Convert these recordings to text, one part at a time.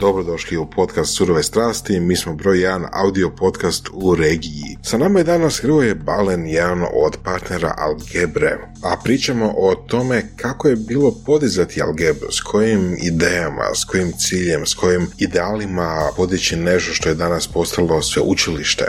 Dobrodošli u podcast Surove strasti, mi smo broj jedan audio podcast u regiji. Sa nama je danas Hrvoje Balen, jedan od partnera Algebre, a pričamo o tome kako je bilo podizati Algebru, s kojim idejama, s kojim ciljem, s kojim idealima podići nešto što je danas postalo sve učilište.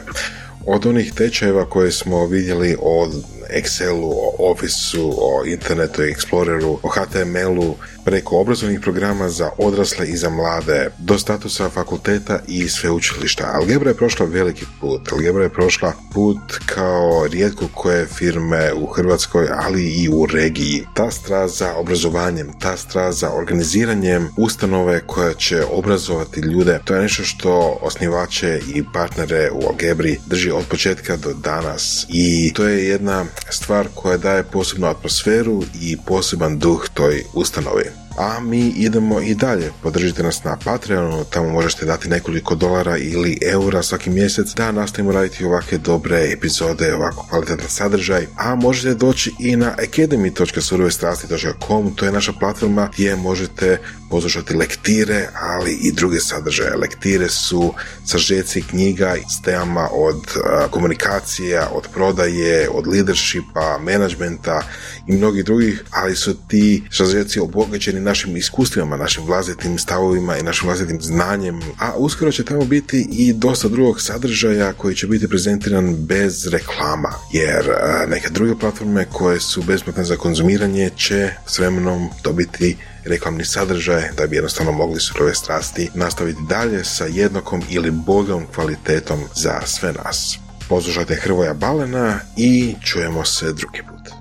Od onih tečajeva koje smo vidjeli od Excelu, o Officeu, o internetu, Exploreru, o HTML-u, preko obrazovnih programa za odrasle i za mlade, do statusa fakulteta i sveučilišta. Algebra je prošla veliki put. Algebra je prošla put kao rijetko koje firme u Hrvatskoj, ali i u regiji. Ta strast za obrazovanjem, ta strast za organiziranjem ustanove koja će obrazovati ljude, to je nešto što osnivače i partnere u Algebri drži od početka do danas. I to je jedna stvar koja daje posebnu atmosferu i poseban duh toj ustanovi you. A mi idemo i dalje. Podržite nas na Patreonu, tamo možete dati nekoliko dolara ili eura svaki mjesec da nastavimo raditi ovakve dobre epizode, ovako kvalitetan sadržaj, a možete doći i na academy.surovestrasti.com, to je naša platforma gdje možete poslušati lektire, ali i druge sadržaje. Lektire su sažeci knjiga s temama od komunikacija, od prodaje, od leadershipa, menadžmenta i mnogih drugih, ali su ti sažeci obogaćeni našim iskustvima, našim vlastitim stavovima i našim vlastitim znanjem, a uskoro će tamo biti i dosta drugog sadržaja koji će biti prezentiran bez reklama, jer neke druge platforme koje su besplatne za konzumiranje će s vremenom dobiti reklamni sadržaj da bi jednostavno mogli surove strasti nastaviti dalje sa jednakom ili boljom kvalitetom za sve nas. Poslušajte Hrvoja Balena i čujemo se drugi put.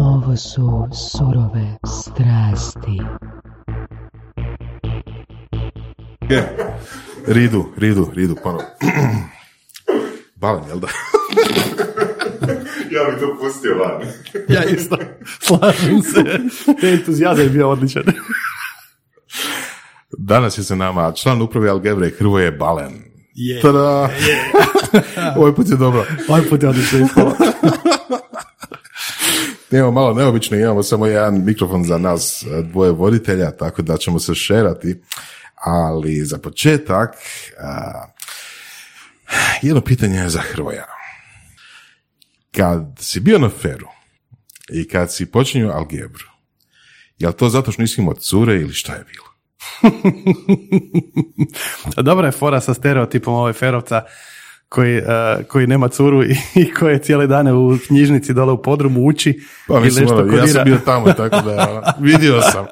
Ovo su surove strasti. Je, ridu, ridu, ridu, ponovno. Balen, jel da? ja bih to pustio van. ja isto, slažem se. Te entuzijazam je bio odličan. Danas je sa nama član uprave Algebre Hrvoje Balen. Je, Tada! Ovaj put je dobro. Ovaj put je odlično ispalo. Imamo malo neobično, imamo samo jedan mikrofon za nas dvoje voditelja, tako da ćemo se šerati. Ali za početak, a, jedno pitanje je za Hrvoja. Kad si bio na feru i kad si počinio algebru, je li to zato što nisi imao cure ili šta je bilo? Dobra je fora sa stereotipom ovaj ferovca koji, uh, koji nema curu i, i koji cijele dane u knjižnici dole u podrumu uči pa, mislim, nešto ono, Ja sam bio tamo, tako da ono, vidio sam.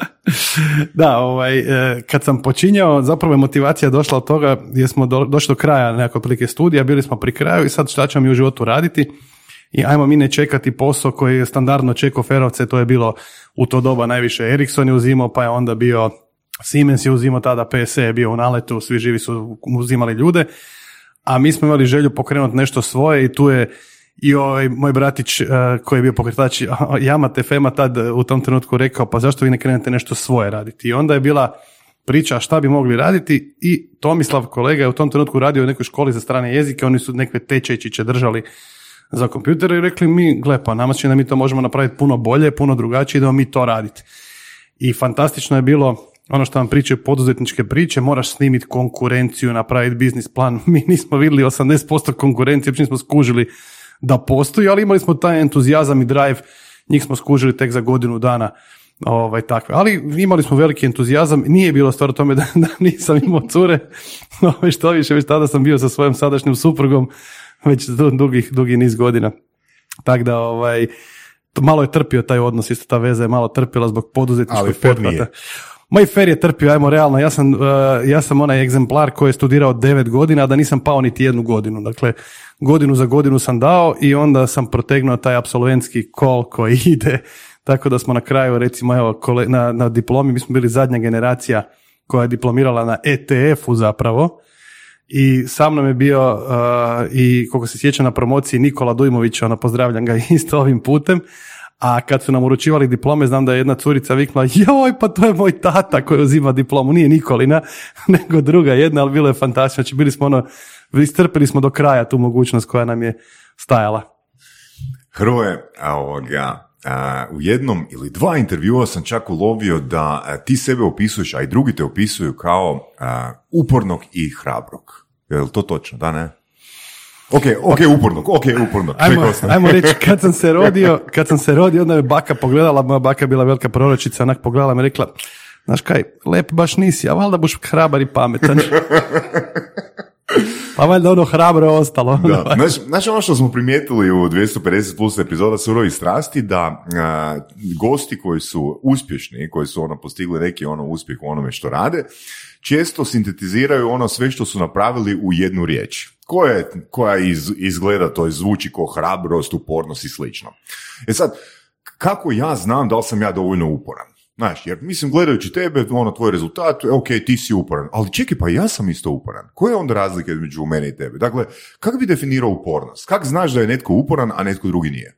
da, ovaj, uh, kad sam počinjao, zapravo je motivacija došla od toga gdje smo do, došli do kraja nekako prilike studija, bili smo pri kraju i sad šta ćemo mi u životu raditi? I ajmo mi ne čekati posao koji je standardno čekao ferovce, to je bilo u to doba najviše Ericsson je uzimao, pa je onda bio Siemens je uzimao tada, PSE je bio u naletu, svi živi su uzimali ljude, a mi smo imali želju pokrenuti nešto svoje i tu je i ovaj moj bratić uh, koji je bio pokretač Yamate Fema tad u tom trenutku rekao pa zašto vi ne krenete nešto svoje raditi i onda je bila priča šta bi mogli raditi i Tomislav kolega je u tom trenutku radio u nekoj školi za strane jezike, oni su nekakve tečajčiće držali za kompjutere i rekli mi, gle pa nama će da mi to možemo napraviti puno bolje, puno drugačije, idemo mi to raditi. I fantastično je bilo ono što vam pričaju poduzetničke priče, moraš snimiti konkurenciju, napraviti biznis plan. Mi nismo vidjeli 80% konkurencije, uopće nismo skužili da postoji, ali imali smo taj entuzijazam i drive, njih smo skužili tek za godinu dana. Ovaj, takve. Ali imali smo veliki entuzijazam, nije bilo stvar o tome da, da nisam imao cure, ovaj, što više, već tada sam bio sa svojom sadašnjom suprugom, već dugi, dugi niz godina. Tako da, ovaj, malo je trpio taj odnos, isto ta veza je malo trpila zbog poduzetničkog pothvata. Moj fer je trpio, ajmo realno, ja sam, uh, ja sam onaj egzemplar koji je studirao devet godina, a da nisam pao niti jednu godinu. Dakle, godinu za godinu sam dao i onda sam protegnuo taj apsolventski kol koji ide, tako da smo na kraju, recimo, evo, na, na diplomi, mi smo bili zadnja generacija koja je diplomirala na ETF-u zapravo, i sa mnom je bio uh, i koliko se sjeća na promociji Nikola Dujmović, ona pozdravljam ga isto ovim putem, a kad su nam uručivali diplome, znam da je jedna curica viknula, joj, pa to je moj tata koji uzima diplomu, nije Nikolina, nego druga jedna, ali bilo je fantastično, znači bili smo ono, istrpili smo do kraja tu mogućnost koja nam je stajala. Hrvoje, ovoga, u jednom ili dva intervjua sam čak ulovio da ti sebe opisuješ, a i drugi te opisuju kao upornog i hrabrog. Je li to točno, da ne? Ok, ok, upornog, ok, upornog. Ajmo, ajmo reći, kad sam se rodio, kad sam se rodio, onda me baka pogledala, moja baka je bila velika proročica, onak pogledala me i rekla, znaš kaj, lep baš nisi, a valjda buš hrabar i pametan. pa valjda ono hrabro je ostalo. Da. Znaš, znaš ono što smo primijetili u 250 plus epizoda Surovi strasti, da a, gosti koji su uspješni, koji su ono postigli neki ono uspjeh u onome što rade, često sintetiziraju ono sve što su napravili u jednu riječ. Koja, je- koja iz, izgleda, to je zvuči kao hrabrost, upornost i slično. E sad, kako ja znam da li sam ja dovoljno uporan? Znaš, jer mislim, gledajući tebe, ono, tvoj rezultat, ok, ti si uporan, ali čekaj, pa ja sam isto uporan. Koja je onda razlika između mene i tebe? Dakle, kako bi definirao upornost? Kako znaš da je netko uporan, a netko drugi nije?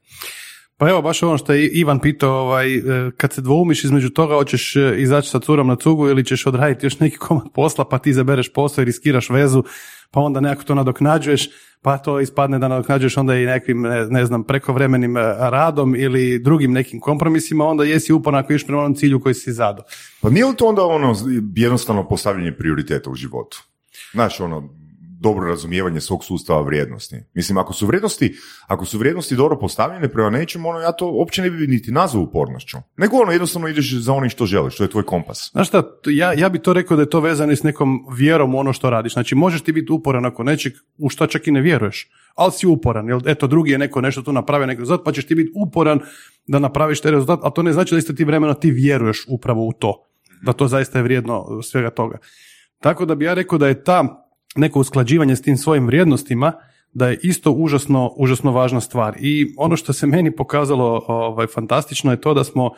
Pa evo, baš ono što je Ivan pitao, ovaj, e, kad se dvoumiš između toga, hoćeš e, izaći sa curom na cugu ili ćeš odraditi još neki komad posla, pa ti izabereš posao i riskiraš vezu, pa onda nekako to nadoknađuješ, pa to ispadne da nadoknađuješ onda i nekim, ne, ne znam, prekovremenim e, radom ili drugim nekim kompromisima, onda jesi uporan ako ideš prema onom cilju koji si zadao. Pa nije li to onda ono jednostavno postavljanje prioriteta u životu? Znaš, ono, dobro razumijevanje svog sustava vrijednosti. Mislim, ako su vrijednosti, ako su vrijednosti dobro postavljene prema nečemu, ono, ja to uopće ne bi niti nazvao upornošću. Nego ono, jednostavno ideš za onim što želiš, to je tvoj kompas. Znaš šta, ja, ja bi to rekao da je to vezano s nekom vjerom u ono što radiš. Znači, možeš ti biti uporan ako nečeg u što čak i ne vjeruješ, ali si uporan. Jel, eto, drugi je neko nešto tu napravio, neki rezultat, pa ćeš ti biti uporan da napraviš taj rezultat, a to ne znači da isto ti vremena ti vjeruješ upravo u to. Da to zaista je vrijedno svega toga. Tako da bi ja rekao da je ta neko usklađivanje s tim svojim vrijednostima, da je isto užasno, užasno važna stvar. I ono što se meni pokazalo ovaj, fantastično je to da smo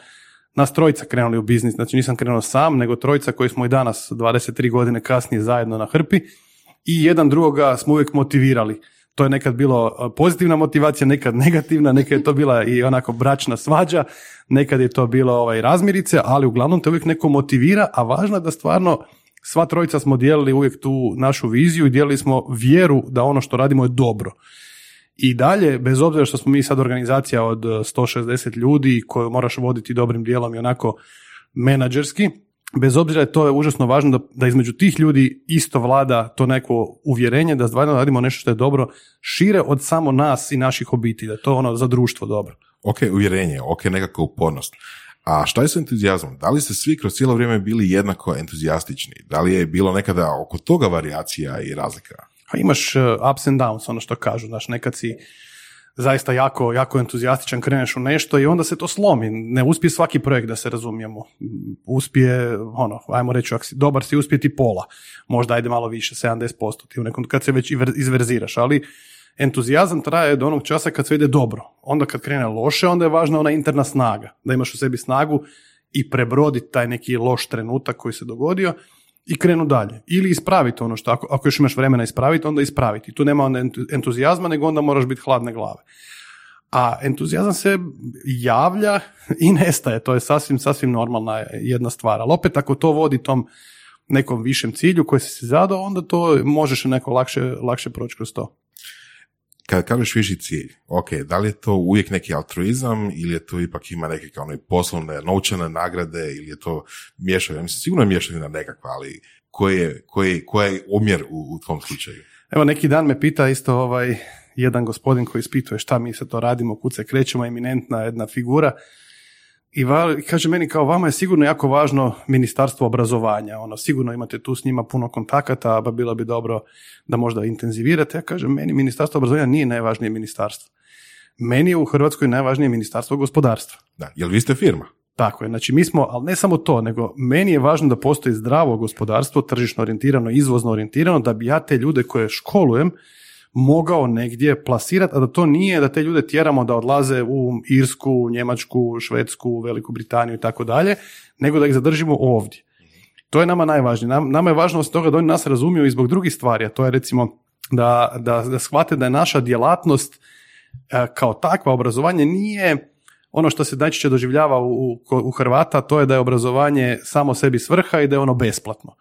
nas trojica krenuli u biznis, znači nisam krenuo sam, nego trojica koji smo i danas 23 godine kasnije zajedno na hrpi i jedan drugoga smo uvijek motivirali. To je nekad bilo e, pozitivna motivacija, nekad negativna, nekad je to bila i onako bračna svađa, nekad je to bilo ovaj, razmirice, ali uglavnom te uvijek neko motivira, a važno je da stvarno sva trojica smo dijelili uvijek tu našu viziju i dijelili smo vjeru da ono što radimo je dobro. I dalje, bez obzira što smo mi sad organizacija od e, 160 ljudi koju moraš voditi dobrim dijelom i onako menadžerski, bez obzira to je užasno važno da, da između tih ljudi isto vlada to neko uvjerenje da stvarno radimo nešto što je dobro šire od samo nas i naših obitelji, da je to ono za društvo dobro. Ok, uvjerenje, ok, nekakva upornost. A šta je s entuzijazmom? Da li ste svi kroz cijelo vrijeme bili jednako entuzijastični? Da li je bilo nekada oko toga varijacija i razlika? A imaš uh, ups and downs, ono što kažu, znaš, nekad si zaista jako, jako entuzijastičan, kreneš u nešto i onda se to slomi. Ne uspije svaki projekt da se razumijemo. Uspije, ono, ajmo reći, ako si dobar si uspije ti pola. Možda ajde malo više, 70% ti u nekom, kad se već izverziraš, ali entuzijazam traje do onog časa kad sve ide dobro. Onda kad krene loše, onda je važna ona interna snaga. Da imaš u sebi snagu i prebroditi taj neki loš trenutak koji se dogodio i krenu dalje. Ili ispraviti ono što, ako, ako još imaš vremena ispraviti, onda ispraviti. Tu nema onda entu- entuzijazma, nego onda moraš biti hladne glave. A entuzijazam se javlja i nestaje. To je sasvim, sasvim normalna jedna stvar. Ali opet ako to vodi tom nekom višem cilju koji si si zadao, onda to možeš neko lakše, lakše proći kroz to. Kad kažeš viši cilj, ok, da li je to uvijek neki altruizam ili je to ipak ima neke kao poslovne novčane nagrade ili je to miješanje, mislim sigurno je miješanje nekakva, ali koji je, koji, koji je omjer u, u tom slučaju? Evo neki dan me pita isto ovaj jedan gospodin koji ispituje šta mi se to radimo, kud se krećemo, eminentna jedna figura. I va- kaže meni kao vama je sigurno jako važno ministarstvo obrazovanja. Ono, sigurno imate tu s njima puno kontakata, pa bilo bi dobro da možda intenzivirate. Ja kažem, meni ministarstvo obrazovanja nije najvažnije ministarstvo. Meni je u Hrvatskoj najvažnije ministarstvo gospodarstva. Da, jel vi ste firma? Tako je, znači mi smo, ali ne samo to, nego meni je važno da postoji zdravo gospodarstvo, tržišno orijentirano, izvozno orijentirano, da bi ja te ljude koje školujem mogao negdje plasirati, a da to nije da te ljude tjeramo da odlaze u Irsku, Njemačku, Švedsku, Veliku Britaniju i tako dalje, nego da ih zadržimo ovdje. To je nama najvažnije. Nam- Nama je važno od toga da oni nas razumiju i zbog drugih stvari, a to je recimo da, da, da shvate da je naša djelatnost e, kao takva obrazovanje nije ono što se najčešće doživljava u, u, u Hrvata, to je da je obrazovanje samo sebi svrha i da je ono besplatno.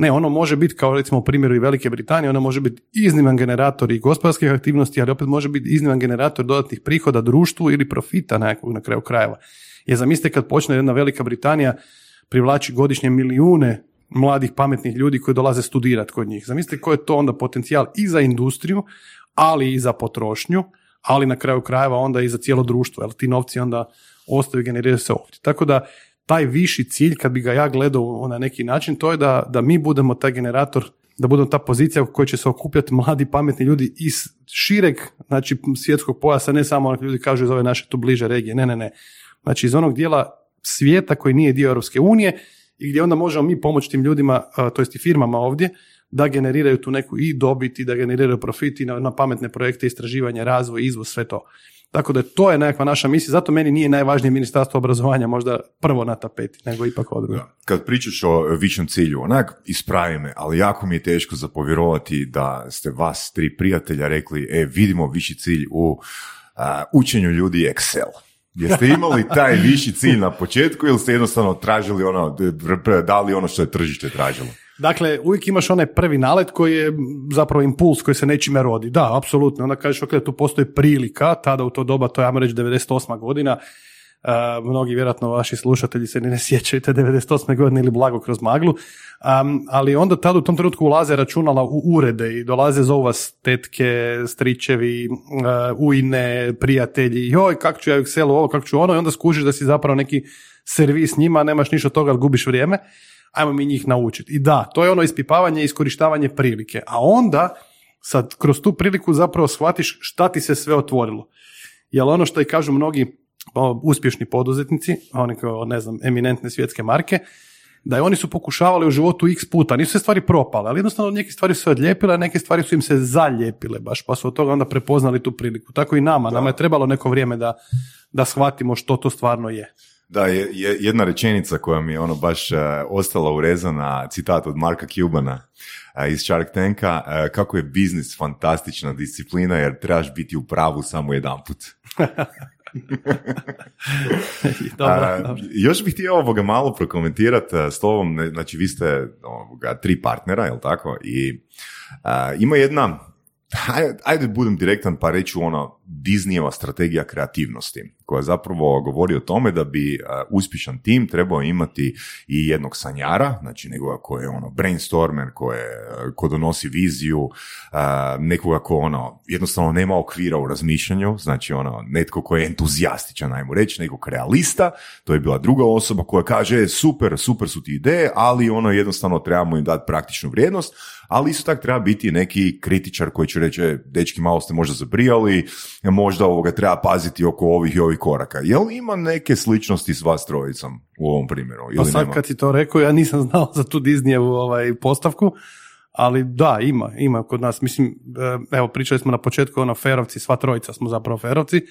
Ne, ono može biti, kao recimo u primjeru i Velike Britanije, ono može biti izniman generator i gospodarskih aktivnosti, ali opet može biti izniman generator dodatnih prihoda društvu ili profita nekog na kraju krajeva. Jer zamislite kad počne jedna Velika Britanija privlači godišnje milijune mladih pametnih ljudi koji dolaze studirati kod njih. Zamislite koji je to onda potencijal i za industriju, ali i za potrošnju, ali na kraju krajeva onda i za cijelo društvo, jer ti novci onda ostaju i generiraju se ovdje. Tako da taj viši cilj, kad bi ga ja gledao na neki način, to je da, da mi budemo taj generator, da budemo ta pozicija u kojoj će se okupljati mladi, pametni ljudi iz šireg znači, svjetskog pojasa, ne samo onih ljudi kažu iz ove naše tu bliže regije, ne, ne, ne. Znači iz onog dijela svijeta koji nije dio Europske unije i gdje onda možemo mi pomoći tim ljudima, to jest i firmama ovdje, da generiraju tu neku i dobit i da generiraju profit i na, na pametne projekte, istraživanje, razvoj, izvoz, sve to. Tako da to je nekakva naša misija, zato meni nije najvažnije ministarstvo obrazovanja možda prvo na tapeti, nego ipak ovo drugo. Kad pričaš o višem cilju, onak ispravi me, ali jako mi je teško zapovjerovati da ste vas tri prijatelja rekli, e, vidimo viši cilj u učenju ljudi Excel. Jeste imali taj viši cilj na početku ili ste jednostavno tražili ono, dali ono što je tržište tražilo? Dakle, uvijek imaš onaj prvi nalet koji je zapravo impuls koji se nečime rodi. Da, apsolutno. Onda kažeš, ok, tu postoji prilika, tada u to doba, to je, ajmo reći, 98. godina, Uh, mnogi vjerojatno vaši slušatelji se ne sjećaju te 98. godine ili blago kroz maglu, um, ali onda tada u tom trenutku ulaze računala u urede i dolaze zovu vas tetke, stričevi, uh, ujne, prijatelji, joj, kako ću ja u Excelu ovo, kako ću ono, i onda skužiš da si zapravo neki servis njima, nemaš ništa od toga, gubiš vrijeme ajmo mi njih naučiti. I da, to je ono ispipavanje i iskorištavanje prilike. A onda, sad, kroz tu priliku zapravo shvatiš šta ti se sve otvorilo. Jer ono što i kažu mnogi uspješni poduzetnici, oni kao, ne znam, eminentne svjetske marke, da je oni su pokušavali u životu x puta, nisu se stvari propale, ali jednostavno neke stvari su se odljepile, a neke stvari su im se zaljepile baš, pa su od toga onda prepoznali tu priliku. Tako i nama, nama je trebalo neko vrijeme da, da shvatimo što to stvarno je. Da, je, je, jedna rečenica koja mi je ono baš uh, ostala urezana, citat od Marka Cubana uh, iz Shark Tanka, uh, kako je biznis fantastična disciplina jer trebaš biti u pravu samo jedan put. dobro, Još bih htio ovoga malo prokomentirati s tobom, znači vi ste ovoga, tri partnera, jel tako? I ima jedna, ajde, ajde budem direktan pa reću ono, Disneyeva strategija kreativnosti, koja zapravo govori o tome da bi uspješan tim trebao imati i jednog sanjara, znači nekoga ko je ono brainstormer, ko, je, ko donosi viziju, nekoga ko ono jednostavno nema okvira u razmišljanju, znači ono netko ko je entuzijastičan, ajmo reći, nekog realista, to je bila druga osoba koja kaže e, super, super su ti ideje, ali ono jednostavno trebamo im dati praktičnu vrijednost, ali isto tako treba biti neki kritičar koji će reći, e, dečki malo ste možda zabrijali, možda ovoga treba paziti oko ovih i ovih koraka. Jel ima neke sličnosti s vas trojicom u ovom primjeru? Ili pa sad kad si to rekao, ja nisam znao za tu Disneyevu ovaj, postavku, ali da, ima, ima kod nas. Mislim, e, evo, pričali smo na početku ono ferovci, sva trojica smo zapravo ferovci,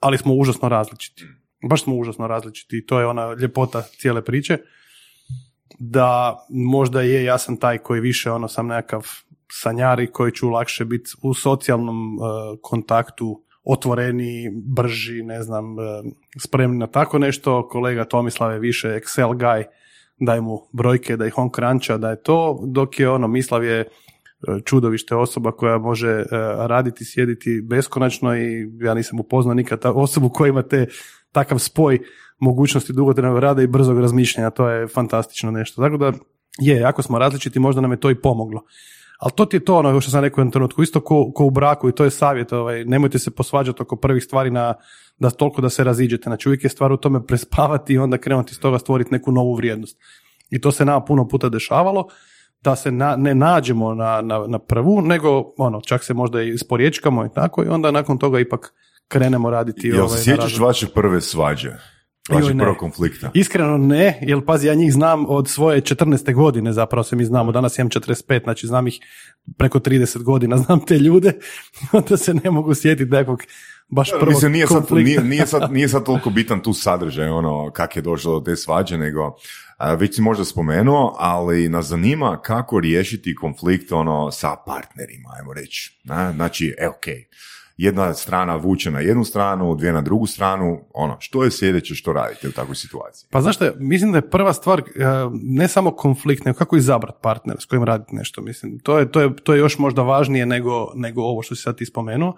ali smo užasno različiti. Baš smo užasno različiti i to je ona ljepota cijele priče da možda je ja sam taj koji više ono sam nekakav sanjari koji ću lakše biti u socijalnom uh, kontaktu otvoreni, brži, ne znam, uh, spremni na tako nešto. Kolega Tomislav je više Excel guy, daj mu brojke, da ih on kranča, da je to, dok je ono, Mislav je uh, čudovište osoba koja može raditi, sjediti beskonačno i ja nisam upoznao nikad osobu koja ima te takav spoj mogućnosti dugotrajnog rada i brzog razmišljanja, to je fantastično nešto. Tako da je, ako smo različiti, možda nam je to i pomoglo. Ali to ti je to ono što sam rekao u jednom trenutku, isto ko, ko u braku i to je savjet, ovaj, nemojte se posvađati oko prvih stvari na, da toliko da se raziđete. Znači uvijek je stvar u tome prespavati i onda krenuti iz toga stvoriti neku novu vrijednost. I to se nama puno puta dešavalo, da se na, ne nađemo na, na, na, prvu, nego ono, čak se možda i sporječkamo i tako i onda nakon toga ipak krenemo raditi. Jel ovaj, sjećaš vaše prve svađe? Vaše prvo konflikta. Iskreno ne, jer pazi, ja njih znam od svoje 14. godine zapravo se mi znamo, danas imam 45, znači znam ih preko 30 godina, znam te ljude, onda se ne mogu sjetiti nekog baš prvog Mislim, nije sad, nije, nije, sad, nije sad toliko bitan tu sadržaj, ono, kak je došlo do te svađe, nego već si možda spomenuo, ali nas zanima kako riješiti konflikt ono sa partnerima, ajmo reći. Znači, e, ok, jedna strana vuče na jednu stranu, dvije na drugu stranu, ono, što je sljedeće što radite u takvoj situaciji? Pa znaš šta, mislim da je prva stvar e, ne samo konflikt, nego kako izabrati partnera s kojim raditi nešto. Mislim, to je, to je, to je još možda važnije nego, nego ovo što si sad ti spomenuo.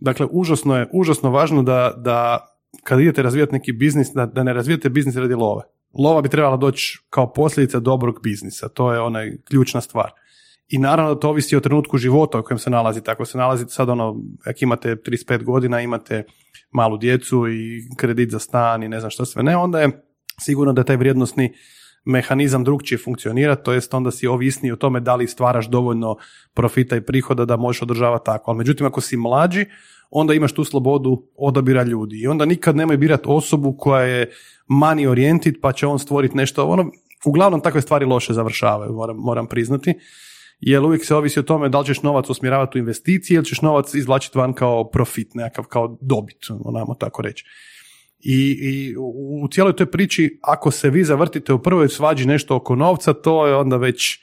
Dakle, užasno je, užasno važno da, da kad idete razvijati neki biznis, da, da ne razvijete biznis radi love. Lova bi trebala doći kao posljedica dobrog biznisa, to je ona ključna stvar. I naravno da to ovisi o trenutku života u kojem se nalazite. Ako se nalazite sad ono, ako imate 35 godina, imate malu djecu i kredit za stan i ne znam što sve ne, onda je sigurno da taj vrijednosni mehanizam drugčije funkcionira, to jest onda si ovisniji o tome da li stvaraš dovoljno profita i prihoda da možeš održavati tako. Ali međutim, ako si mlađi, onda imaš tu slobodu odabira ljudi. I onda nikad nemoj birati osobu koja je money oriented pa će on stvoriti nešto. Ono, uglavnom takve stvari loše završavaju, moram, moram priznati. Jer uvijek se ovisi o tome da li ćeš novac usmjeravati u investicije ili ćeš novac izvlačiti van kao profit, nekakav kao dobit, onamo tako reći. I, I u cijeloj toj priči, ako se vi zavrtite u prvoj svađi nešto oko novca, to je onda već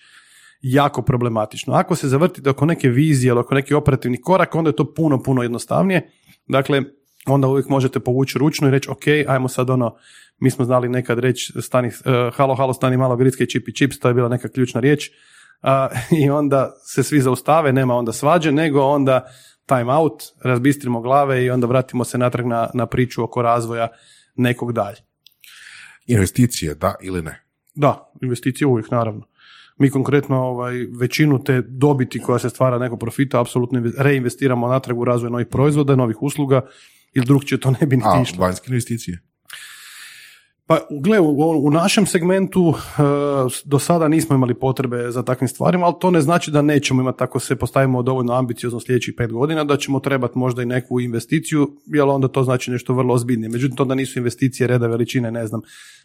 jako problematično. Ako se zavrtite oko neke vizije ili oko neki operativni korak, onda je to puno, puno jednostavnije. Dakle, onda uvijek možete povući ručno i reći, ok, ajmo sad ono, mi smo znali nekad reći, stani, uh, halo, halo, stani malo gritske čip i čips, to je bila neka ključna riječ. Uh, I onda se svi zaustave, nema onda svađe, nego onda time out, razbistrimo glave i onda vratimo se natrag na, na priču oko razvoja nekog dalje. Investicije, da ili ne? Da, investicije uvijek, naravno. Mi konkretno ovaj, većinu te dobiti koja se stvara neko profita apsolutno reinvestiramo natrag u razvoj novih proizvoda, novih usluga ili drugčije to ne bi niti A, išlo. vanjske investicije? Pa, gle, u, u našem segmentu e, do sada nismo imali potrebe za takvim stvarima, ali to ne znači da nećemo imati, ako se postavimo dovoljno ambiciozno sljedećih pet godina, da ćemo trebati možda i neku investiciju, jer onda to znači nešto vrlo ozbiljnije. Međutim, to da nisu investicije reda veličine, ne znam,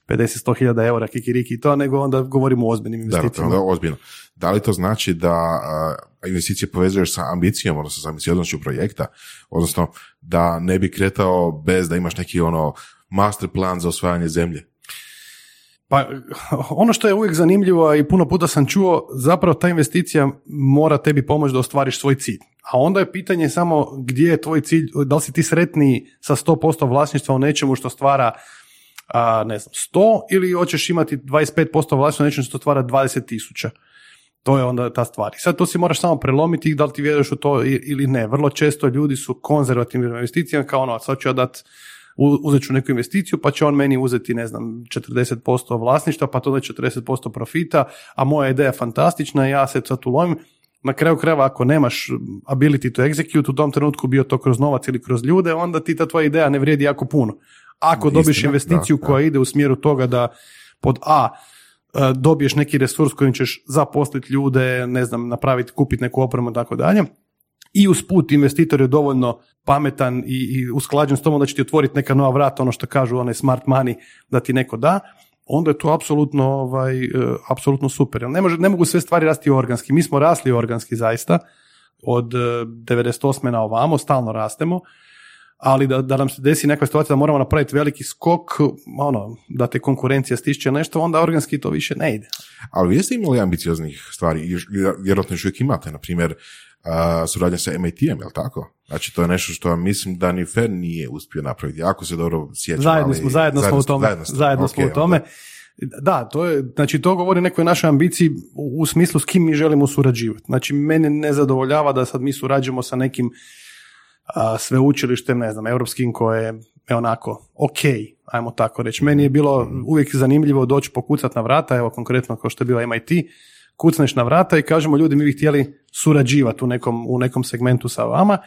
50-100 hiljada eura, kikiriki i to, nego onda govorimo o ozbiljnim investicijama. Da, da, ozbiljno. Da li to znači da a, investicije povezuješ sa ambicijom, odnosno sa ambicioznošću projekta, odnosno da ne bi kretao bez da imaš neki ono master plan za osvajanje zemlje? Pa ono što je uvijek zanimljivo i puno puta sam čuo, zapravo ta investicija mora tebi pomoći da ostvariš svoj cilj. A onda je pitanje samo gdje je tvoj cilj, da li si ti sretniji sa 100% vlasništva u nečemu što stvara a, ne znam, 100 ili hoćeš imati 25% vlasništva u nečemu što stvara 20 tisuća. To je onda ta stvar. I sad to si moraš samo prelomiti da li ti vjeruješ u to ili ne. Vrlo često ljudi su konzervativni investicijama kao ono, sad ću ja dati uzet ću neku investiciju, pa će on meni uzeti, ne znam, 40% vlasništva, pa to da 40% profita, a moja ideja je fantastična, ja se sad ulovim. Na kraju krajeva, ako nemaš ability to execute, u tom trenutku bio to kroz novac ili kroz ljude, onda ti ta tvoja ideja ne vrijedi jako puno. Ako dobiš investiciju koja ide u smjeru toga da pod A e, dobiješ neki resurs kojim ćeš zaposliti ljude, ne znam, napraviti, kupiti neku opremu i tako dalje, i usput investitor je dovoljno pametan i, i usklađen s tom da će ti otvoriti neka nova vrata, ono što kažu onaj smart money da ti neko da, onda je to apsolutno, ovaj, e, apsolutno super. Ne, može, ne mogu sve stvari rasti organski. Mi smo rasli organski zaista, od 98. na ovamo, stalno rastemo, ali da, da nam se desi neka situacija da moramo napraviti veliki skok, ono, da te konkurencija stišće nešto, onda organski to više ne ide. Ali jeste imali ambicioznih stvari, vjerojatno još uvijek imate, na primjer, suradnja sa MIT-em, jel tako? Znači, to je nešto što mislim da ni Fer nije uspio napraviti. Jako se dobro sjećam. Zajedno smo, zajedno, smo u tome. Zajedno, smo u tome. Da, to je, znači to govori nekoj našoj ambiciji u, u smislu s kim mi želimo surađivati. Znači, mene ne zadovoljava da sad mi surađujemo sa nekim a, sveučilištem, ne znam, europskim koje je onako ok, ajmo tako reći. Meni je bilo uvijek zanimljivo doći pokucati na vrata, evo konkretno kao što je bio MIT, kucneš na vrata i kažemo ljudi mi bi htjeli surađivati u nekom, u nekom segmentu sa vama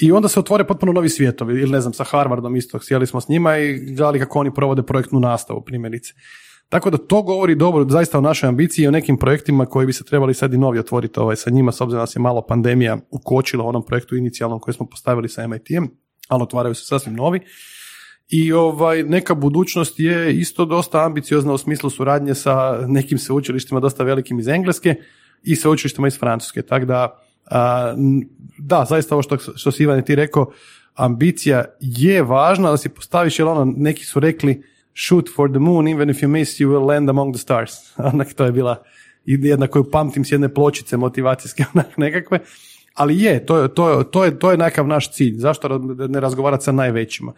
i onda se otvore potpuno novi svijetovi, ili ne znam, sa Harvardom isto, sjeli smo s njima i gledali kako oni provode projektnu nastavu, primjerice. Tako da to govori dobro zaista o našoj ambiciji i o nekim projektima koji bi se trebali sad i novi otvoriti ovaj, sa njima, s obzirom da je malo pandemija ukočila u onom projektu inicijalnom koji smo postavili sa MIT-em, ali otvaraju se sasvim novi. I ovaj, neka budućnost je isto dosta ambiciozna u smislu suradnje sa nekim sveučilištima dosta velikim iz Engleske i sveučilištima iz Francuske. Tako da, da, zaista ovo što, što si Ivan ti rekao, ambicija je važna da si postaviš, jer ono, neki su rekli shoot for the moon, even if you miss, you will land among the stars. Onak, to je bila jedna koju pamtim s jedne pločice motivacijske, onak nekakve. Ali je, to je, to je, to je, to je nekakav naš cilj. Zašto ne razgovarati sa najvećima?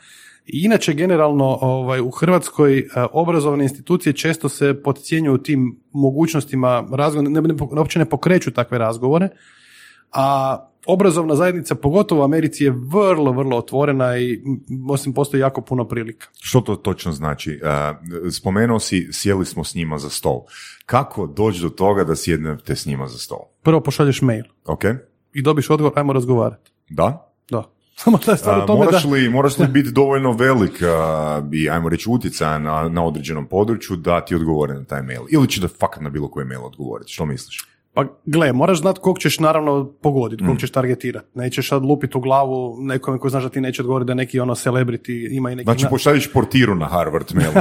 I Inače, generalno ovaj, u Hrvatskoj e, obrazovne institucije često se podcjenjuju tim mogućnostima razgovora, ne, ne, uopće ne pokreću takve razgovore, a obrazovna zajednica, pogotovo u Americi, je vrlo, vrlo otvorena i osim postoji jako puno prilika. Što to točno znači? E, spomenuo si, sjeli smo s njima za stol. Kako doći do toga da sjednete s njima za stol? Prvo pošalješ mail Ok? i dobiš odgovor, ajmo razgovarati. Da? Da. Samo da je stvar u tome moraš, da... li, moraš li biti dovoljno velik a, i, ajmo reći, utjecajan na, na određenom području da ti odgovore na taj mail? Ili će da fakat na bilo koji mail odgovoriti? Što misliš? Pa gle, moraš znati kog ćeš naravno pogoditi, kog ćeš targetirati. Nećeš sad lupiti u glavu nekome koji znaš da ti neće odgovoriti da neki ono celebrity ima i neki... Znači, na- pošalješ portiru na Harvard mail.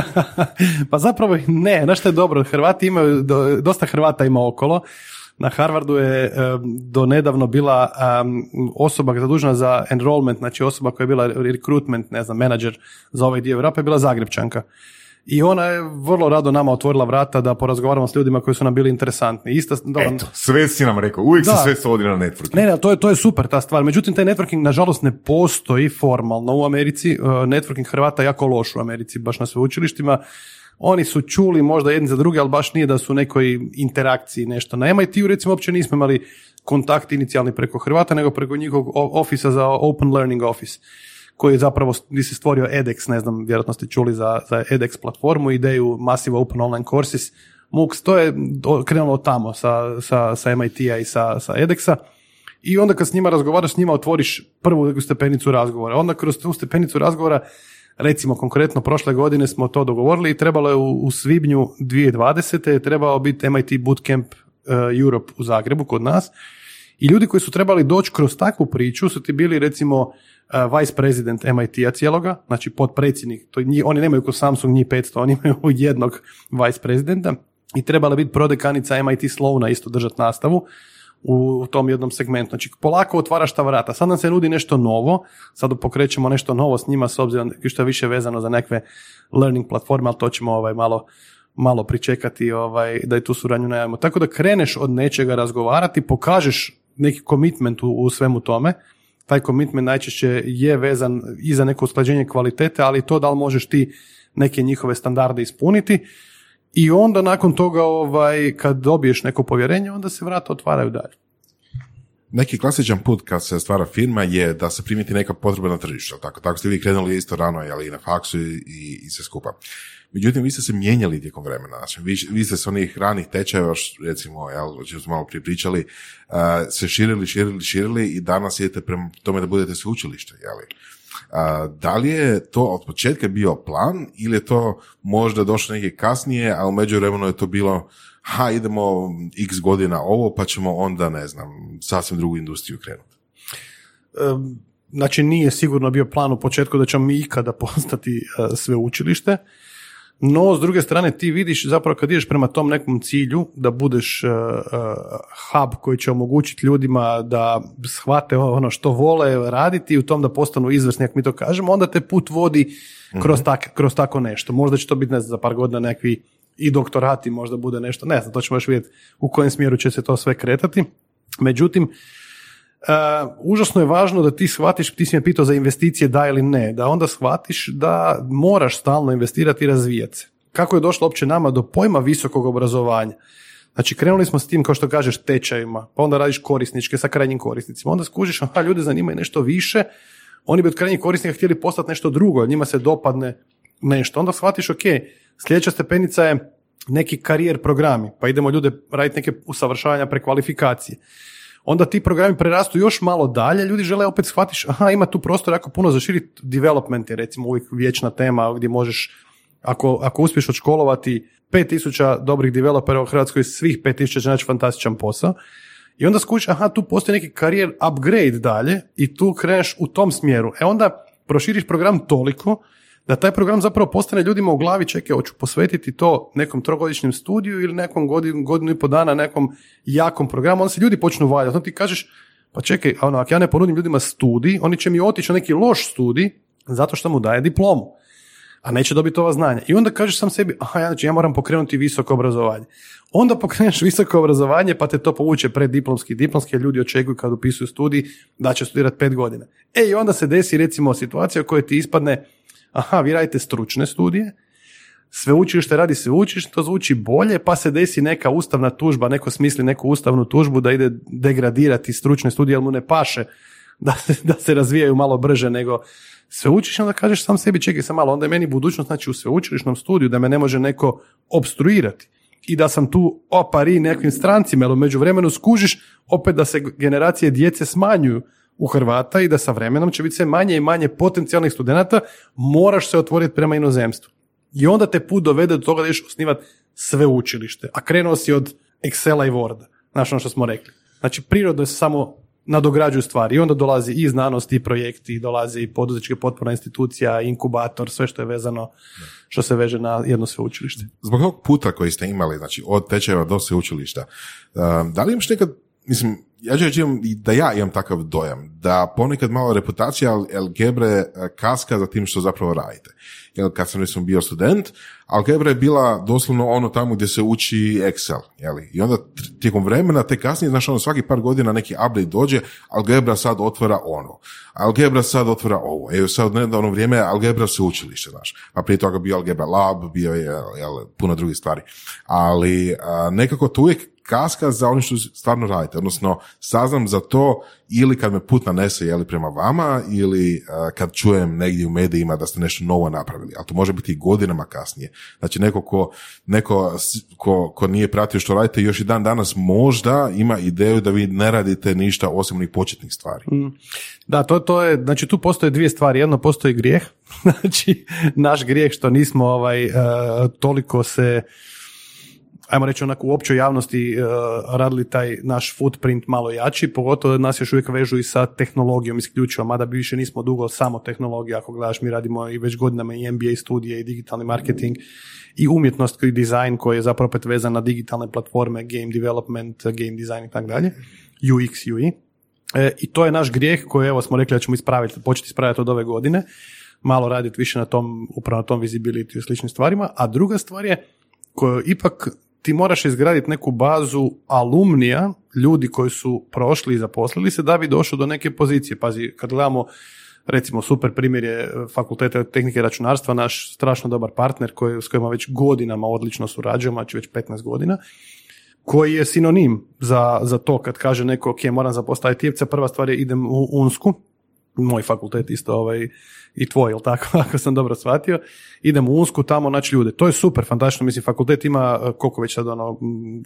pa zapravo ne, znaš što je dobro, Hrvati imaju, do- dosta Hrvata ima okolo. Na Harvardu je em, do nedavno bila em, osoba zadužena za enrollment, znači osoba koja je bila recruitment, ne znam, menadžer za ovaj dio Europe, je bila Zagrebčanka. I ona je vrlo rado nama otvorila vrata da porazgovaramo s ljudima koji su nam bili interesantni. Ista, dobro, Eto, sve si nam rekao, uvijek Da. se sve svodi na networking. ne, ne, to je, to je super ta stvar. Međutim, taj networking nažalost ne postoji formalno u Americi. Uh, Networking Hrvata je jako loš u Americi, baš na sveučilištima. Oni su čuli možda jedni za druge, ali baš nije da su u nekoj interakciji nešto. Na MIT-u recimo uopće nismo imali kontakt inicijalni preko Hrvata, nego preko njihovog ofisa za Open Learning Office koji je zapravo, gdje se stvorio edX, ne znam, vjerojatno ste čuli za, za edX platformu, ideju Massive Open Online Courses, MOOCs, to je krenulo tamo sa, sa, sa MIT-a i sa, sa edX-a. I onda kad s njima razgovaraš, s njima otvoriš prvu stepenicu razgovora. Onda kroz tu stepenicu razgovora, recimo konkretno prošle godine smo to dogovorili i trebalo je u, u svibnju 2020. je trebao biti MIT Bootcamp uh, Europe u Zagrebu kod nas. I ljudi koji su trebali doći kroz takvu priču su ti bili recimo uh, vice president MIT-a cijeloga, znači potpredsjednik, to njih, oni nemaju ko Samsung njih 500, oni imaju jednog vice prezidenta i trebala biti prodekanica MIT Slovna isto držati nastavu u tom jednom segmentu. Znači, polako otvaraš ta vrata. Sad nam se nudi nešto novo, sad pokrećemo nešto novo s njima s obzirom što je više vezano za nekakve learning platforme, ali to ćemo ovaj, malo malo pričekati ovaj, da i tu suradnju najavimo. Tako da kreneš od nečega razgovarati, pokažeš neki komitment u, u svemu tome, taj komitment najčešće je vezan i za neko usklađenje kvalitete, ali to da li možeš ti neke njihove standarde ispuniti i onda nakon toga ovaj, kad dobiješ neko povjerenje, onda se vrata otvaraju dalje. Neki klasičan put kad se stvara firma je da se primiti neka potreba na tržištu. jel Tako, tako ste vi krenuli isto rano, ali i na faksu i, i, sve skupa. Međutim, vi ste se mijenjali tijekom vremena. Znači, vi, vi ste s onih ranih tečajeva, recimo, jel, o čemu smo malo prije pričali, uh, se širili, širili, širili i danas idete prema tome da budete sveučilište, jeli? A, da li je to od početka bio plan ili je to možda došlo neke kasnije, a u međuvremenu je to bilo ha, idemo x godina ovo, pa ćemo onda, ne znam, sasvim drugu industriju krenuti. Em, Znači nije sigurno bio plan u početku da ćemo mi ikada postati e, sveučilište, no s druge strane ti vidiš zapravo kad ideš prema tom nekom cilju da budeš e, hub koji će omogućiti ljudima da shvate ono što vole raditi i u tom da postanu izvrsni, ako mi to kažemo, onda te put vodi kroz, tak, kroz tako nešto. Možda će to biti ne znam, za par godina nekakvi i doktorati, možda bude nešto, ne znam, to ćemo još vidjeti u kojem smjeru će se to sve kretati. Međutim, Uh, užasno je važno da ti shvatiš, ti si me pitao za investicije da ili ne, da onda shvatiš da moraš stalno investirati i razvijati se. Kako je došlo uopće nama do pojma visokog obrazovanja? Znači, krenuli smo s tim, kao što kažeš, tečajima, pa onda radiš korisničke sa krajnjim korisnicima. Onda skužiš, aha, ljude zanimaju nešto više, oni bi od krajnjih korisnika htjeli postati nešto drugo, njima se dopadne nešto. Onda shvatiš, ok, sljedeća stepenica je neki karijer programi, pa idemo ljude raditi neke usavršavanja prekvalifikacije onda ti programi prerastu još malo dalje, ljudi žele opet shvatiš, aha, ima tu prostor jako puno za širiti development je recimo uvijek vječna tema gdje možeš, ako, ako uspiješ odškolovati 5000 dobrih developera u Hrvatskoj, svih 5000 će naći fantastičan posao. I onda skužiš, aha, tu postoji neki karijer upgrade dalje i tu kreneš u tom smjeru. E onda proširiš program toliko da taj program zapravo postane ljudima u glavi, čekaj, hoću posvetiti to nekom trogodišnjem studiju ili nekom godinu, godinu i po dana nekom jakom programu, onda se ljudi počnu valjati. Onda ti kažeš, pa čekaj, ono, ako ja ne ponudim ljudima studij, oni će mi otići na neki loš studij zato što mu daje diplomu. a neće dobiti ova znanja. I onda kažeš sam sebi, aha, ja, znači ja moram pokrenuti visoko obrazovanje. Onda pokreneš visoko obrazovanje pa te to povuče pred diplomski. Diplomski ljudi očekuju kad upisuju studij da će studirati pet godina. E i onda se desi recimo situacija u kojoj ti ispadne, aha, vi radite stručne studije, sveučilište radi sveučilište, to zvuči bolje, pa se desi neka ustavna tužba, neko smisli neku ustavnu tužbu da ide degradirati stručne studije, jer mu ne paše da se, da se razvijaju malo brže nego sveučilište, onda kažeš sam sebi, čekaj sam malo, onda je meni budućnost znači u sveučilišnom studiju, da me ne može neko obstruirati i da sam tu opari nekim strancima, jer u međuvremenu skužiš opet da se generacije djece smanjuju u Hrvata i da sa vremenom će biti sve manje i manje potencijalnih studenata, moraš se otvoriti prema inozemstvu. I onda te put dovede do toga da ideš osnivati sveučilište, a krenuo si od Excela i Worda, znaš ono što smo rekli. Znači, prirodno se samo nadograđuju stvari i onda dolazi i znanost i projekti, dolazi i poduzetnička potporna institucija, inkubator, sve što je vezano, što se veže na jedno sveučilište. Zbog ovog puta koji ste imali, znači od tečajeva do sveučilišta, da li imaš nekad, mislim, ja ću imam, da ja imam takav dojam, da ponekad malo reputacija Algebre kaska za tim što zapravo radite. Jer kad sam recimo bio student, Algebra je bila doslovno ono tamo gdje se uči Excel. Jeli? I onda tijekom vremena, te kasnije, znaš, ono svaki par godina neki update dođe, Algebra sad otvara ono. Algebra sad otvara ovo. Evo sad ono vrijeme Algebra se učilište, znaš. A prije toga bio Algebra Lab, bio je jel, puno drugih stvari. Ali nekako to uvijek kaska za ono što stvarno radite. Odnosno, saznam za to ili kad me put nanese jeli prema vama ili kad čujem negdje u medijima da ste nešto novo napravili. Ali to može biti i godinama kasnije. Znači, neko ko, neko ko, ko nije pratio što radite još i dan danas možda ima ideju da vi ne radite ništa osim onih početnih stvari. Mm. Da, to, to je, znači tu postoje dvije stvari. Jedno postoji grijeh, znači naš grijeh što nismo ovaj, toliko se ajmo reći onako u općoj javnosti uh, radili taj naš footprint malo jači, pogotovo da nas još uvijek vežu i sa tehnologijom isključivo, mada bi više nismo dugo samo tehnologija, ako gledaš mi radimo i već godinama i MBA studije i digitalni marketing i umjetnost i dizajn koji je zapravo opet vezan na digitalne platforme, game development, game design i tako dalje, UX, UI. E, I to je naš grijeh koji evo smo rekli da ćemo ispraviti, početi ispraviti od ove godine, malo raditi više na tom, upravo na tom visibility i sličnim stvarima, a druga stvar je koju ipak ti moraš izgraditi neku bazu alumnija, ljudi koji su prošli i zaposlili se da bi došao do neke pozicije. Pazi, kad gledamo recimo super primjer je fakulteta tehnike računarstva, naš strašno dobar partner koji, s kojima već godinama odlično surađujemo, znači već 15 godina, koji je sinonim za, za to kad kaže neko ok, moram zapostaviti tijepca, prva stvar je idem u Unsku, moj fakultet isto ovaj, i tvoj, jel tako, ako sam dobro shvatio, idem u Unsku tamo naći ljude. To je super, fantastično, mislim, fakultet ima e, koliko već sad ono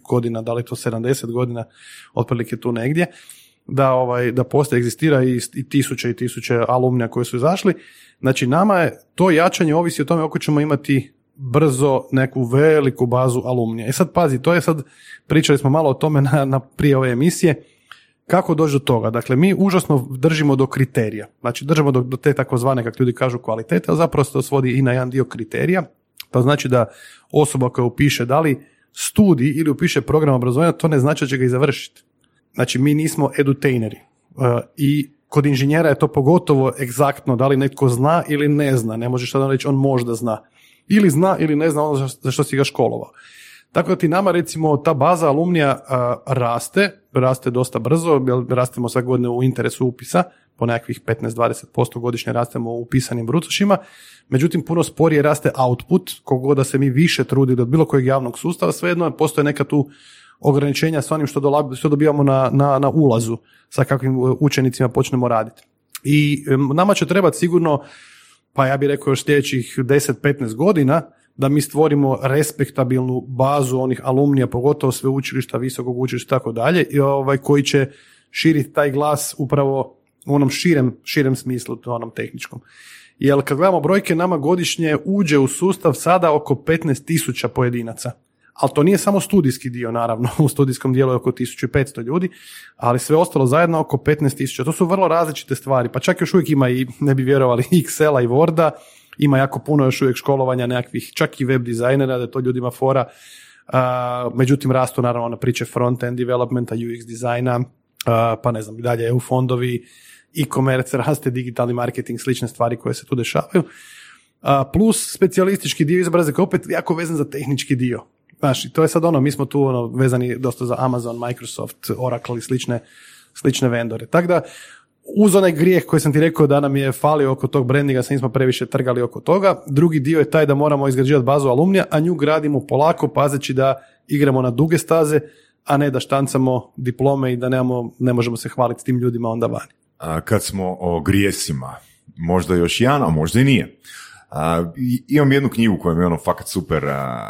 godina, da li to 70 godina, otprilike tu negdje, da, ovaj, da postoje, egzistira i, i tisuće i tisuće alumnija koji su izašli. Znači, nama je to jačanje ovisi o tome ako ćemo imati brzo neku veliku bazu alumnija. I sad pazi, to je sad, pričali smo malo o tome na, na prije ove emisije, kako doći do toga? Dakle, mi užasno držimo do kriterija. Znači, držimo do, do te takozvane, kako ljudi kažu, kvalitete, a zapravo se to svodi i na jedan dio kriterija. To znači da osoba koja upiše da li studij ili upiše program obrazovanja, to ne znači da će ga i završiti. Znači, mi nismo edutaineri. Uh, I kod inženjera je to pogotovo egzaktno da li netko zna ili ne zna. Ne možeš sada reći on možda zna. Ili zna ili ne zna ono za što si ga školovao. Tako da ti nama recimo ta baza alumnija raste, raste dosta brzo, jer rastemo svake godine u interesu upisa, po nekakvih 15-20% godišnje rastemo u upisanim brucošima, međutim puno sporije raste output, kogod da se mi više trudili od bilo kojeg javnog sustava, svejedno postoje neka tu ograničenja s onim što, što dobivamo na, na, na ulazu, sa kakvim učenicima počnemo raditi. I nama će trebati sigurno, pa ja bih rekao još sljedećih 10-15 godina, da mi stvorimo respektabilnu bazu onih alumnija, pogotovo sveučilišta, visokog učilišta i tako dalje, i ovaj, koji će širiti taj glas upravo u onom širem, širem smislu, to onom tehničkom. Jer kad gledamo brojke, nama godišnje uđe u sustav sada oko 15 tisuća pojedinaca. Ali to nije samo studijski dio, naravno, u studijskom dijelu je oko 1500 ljudi, ali sve ostalo zajedno oko 15 tisuća. To su vrlo različite stvari, pa čak još uvijek ima i, ne bi vjerovali, Excela i Worda, ima jako puno još uvijek školovanja nekakvih, čak i web dizajnera, da je to ljudima fora. Uh, međutim, rastu naravno na priče front-end developmenta, UX dizajna, uh, pa ne znam, dalje EU fondovi, e-commerce, raste digitalni marketing, slične stvari koje se tu dešavaju. a, plus specijalistički dio izobrazbe koji je opet jako vezan za tehnički dio. Znaš, i to je sad ono, mi smo tu ono, vezani dosta za Amazon, Microsoft, Oracle i slične, slične vendore. Tako da, uz onaj grijeh koji sam ti rekao da nam je falio oko tog brandinga, se nismo previše trgali oko toga. Drugi dio je taj da moramo izgrađivati bazu alumnija, a nju gradimo polako, pazeći da igramo na duge staze, a ne da štancamo diplome i da nemamo, ne možemo se hvaliti s tim ljudima onda vani. A, kad smo o grijesima, možda još jedan, a možda i nije. I- imam jednu knjigu koja mi je ono fakat super, a,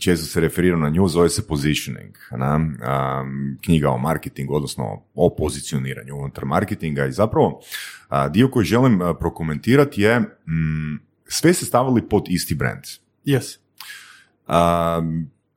često se referiram na nju, zove se Positioning, na, a, knjiga o marketingu, odnosno o pozicioniranju unutar marketinga i zapravo a, dio koji želim prokomentirati je mm, sve se stavili pod isti brand. Yes. A,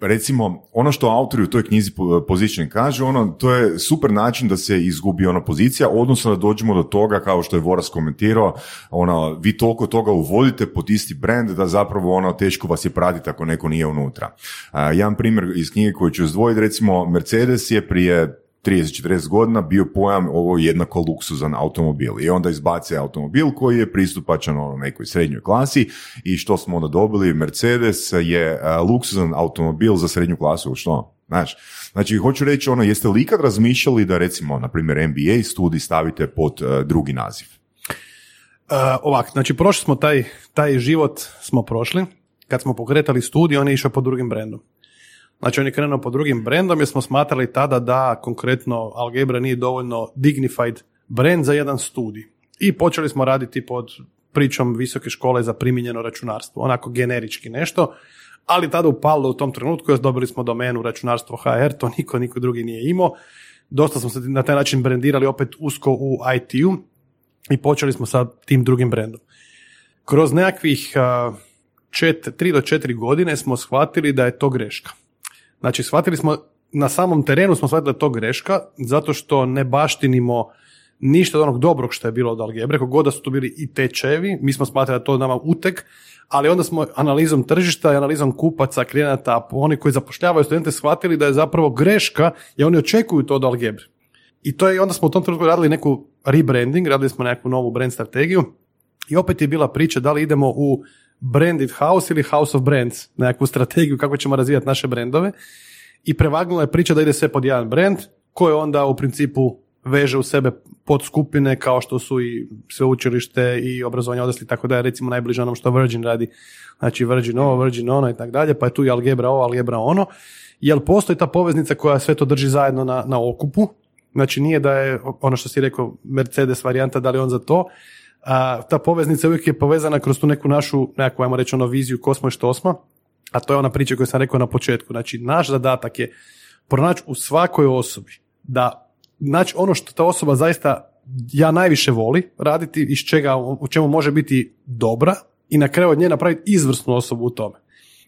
recimo, ono što autori u toj knjizi po- Position kažu, ono, to je super način da se izgubi ona pozicija, odnosno da dođemo do toga, kao što je Voras komentirao, ono, vi toliko toga uvodite pod isti brand da zapravo ono, teško vas je pratiti ako neko nije unutra. A, jedan primjer iz knjige koju ću izdvojiti, recimo, Mercedes je prije 30-40 godina bio pojam ovo jednako luksuzan automobil i onda izbace automobil koji je pristupačan ono nekoj srednjoj klasi i što smo onda dobili Mercedes je a, luksuzan automobil za srednju klasu, što? Znaš, znači hoću reći ono, jeste li ikad razmišljali da recimo, na primjer, MBA studij stavite pod a, drugi naziv? Uh, ovak, znači prošli smo taj, taj život smo prošli, kad smo pokretali studij, on je išao pod drugim brendom. Znači on je krenuo pod drugim brendom jer smo smatrali tada da konkretno Algebra nije dovoljno dignified brand za jedan studij. I počeli smo raditi pod pričom visoke škole za primijenjeno računarstvo, onako generički nešto, ali tada upalo u tom trenutku, još dobili smo domenu računarstvo HR, to niko, niko drugi nije imao. Dosta smo se na taj način brendirali opet usko u IT-u i počeli smo sa tim drugim brendom. Kroz nekakvih a, čet, tri do četiri godine smo shvatili da je to greška. Znači, shvatili smo, na samom terenu smo shvatili da je to greška, zato što ne baštinimo ništa od onog dobrog što je bilo od algebre, god da su tu bili i tečevi, mi smo smatrali da to nama utek, ali onda smo analizom tržišta i analizom kupaca, klijenata, oni koji zapošljavaju studente shvatili da je zapravo greška i oni očekuju to od algebre. I to je, onda smo u tom trenutku radili neku rebranding, radili smo neku novu brand strategiju i opet je bila priča da li idemo u branded house ili house of brands, nekakvu strategiju kako ćemo razvijati naše brendove i prevagnula je priča da ide sve pod jedan brand koji onda u principu veže u sebe podskupine kao što su i sveučilište i obrazovanje odraslih i tako da je recimo najbliže onom što Virgin radi. Znači Virgin ovo, Virgin ono i tako dalje, pa je tu i algebra ovo, algebra ono. Jel postoji ta poveznica koja sve to drži zajedno na, na okupu? Znači nije da je ono što si rekao Mercedes varijanta, da li on za to, a, ta poveznica uvijek je povezana kroz tu neku našu, nekakvu, ajmo reći, ono viziju ko smo i što smo, a to je ona priča koju sam rekao na početku. Znači, naš zadatak je pronaći u svakoj osobi da naći ono što ta osoba zaista ja najviše voli raditi, iz čega, u čemu može biti dobra i na kraju od nje napraviti izvrsnu osobu u tome.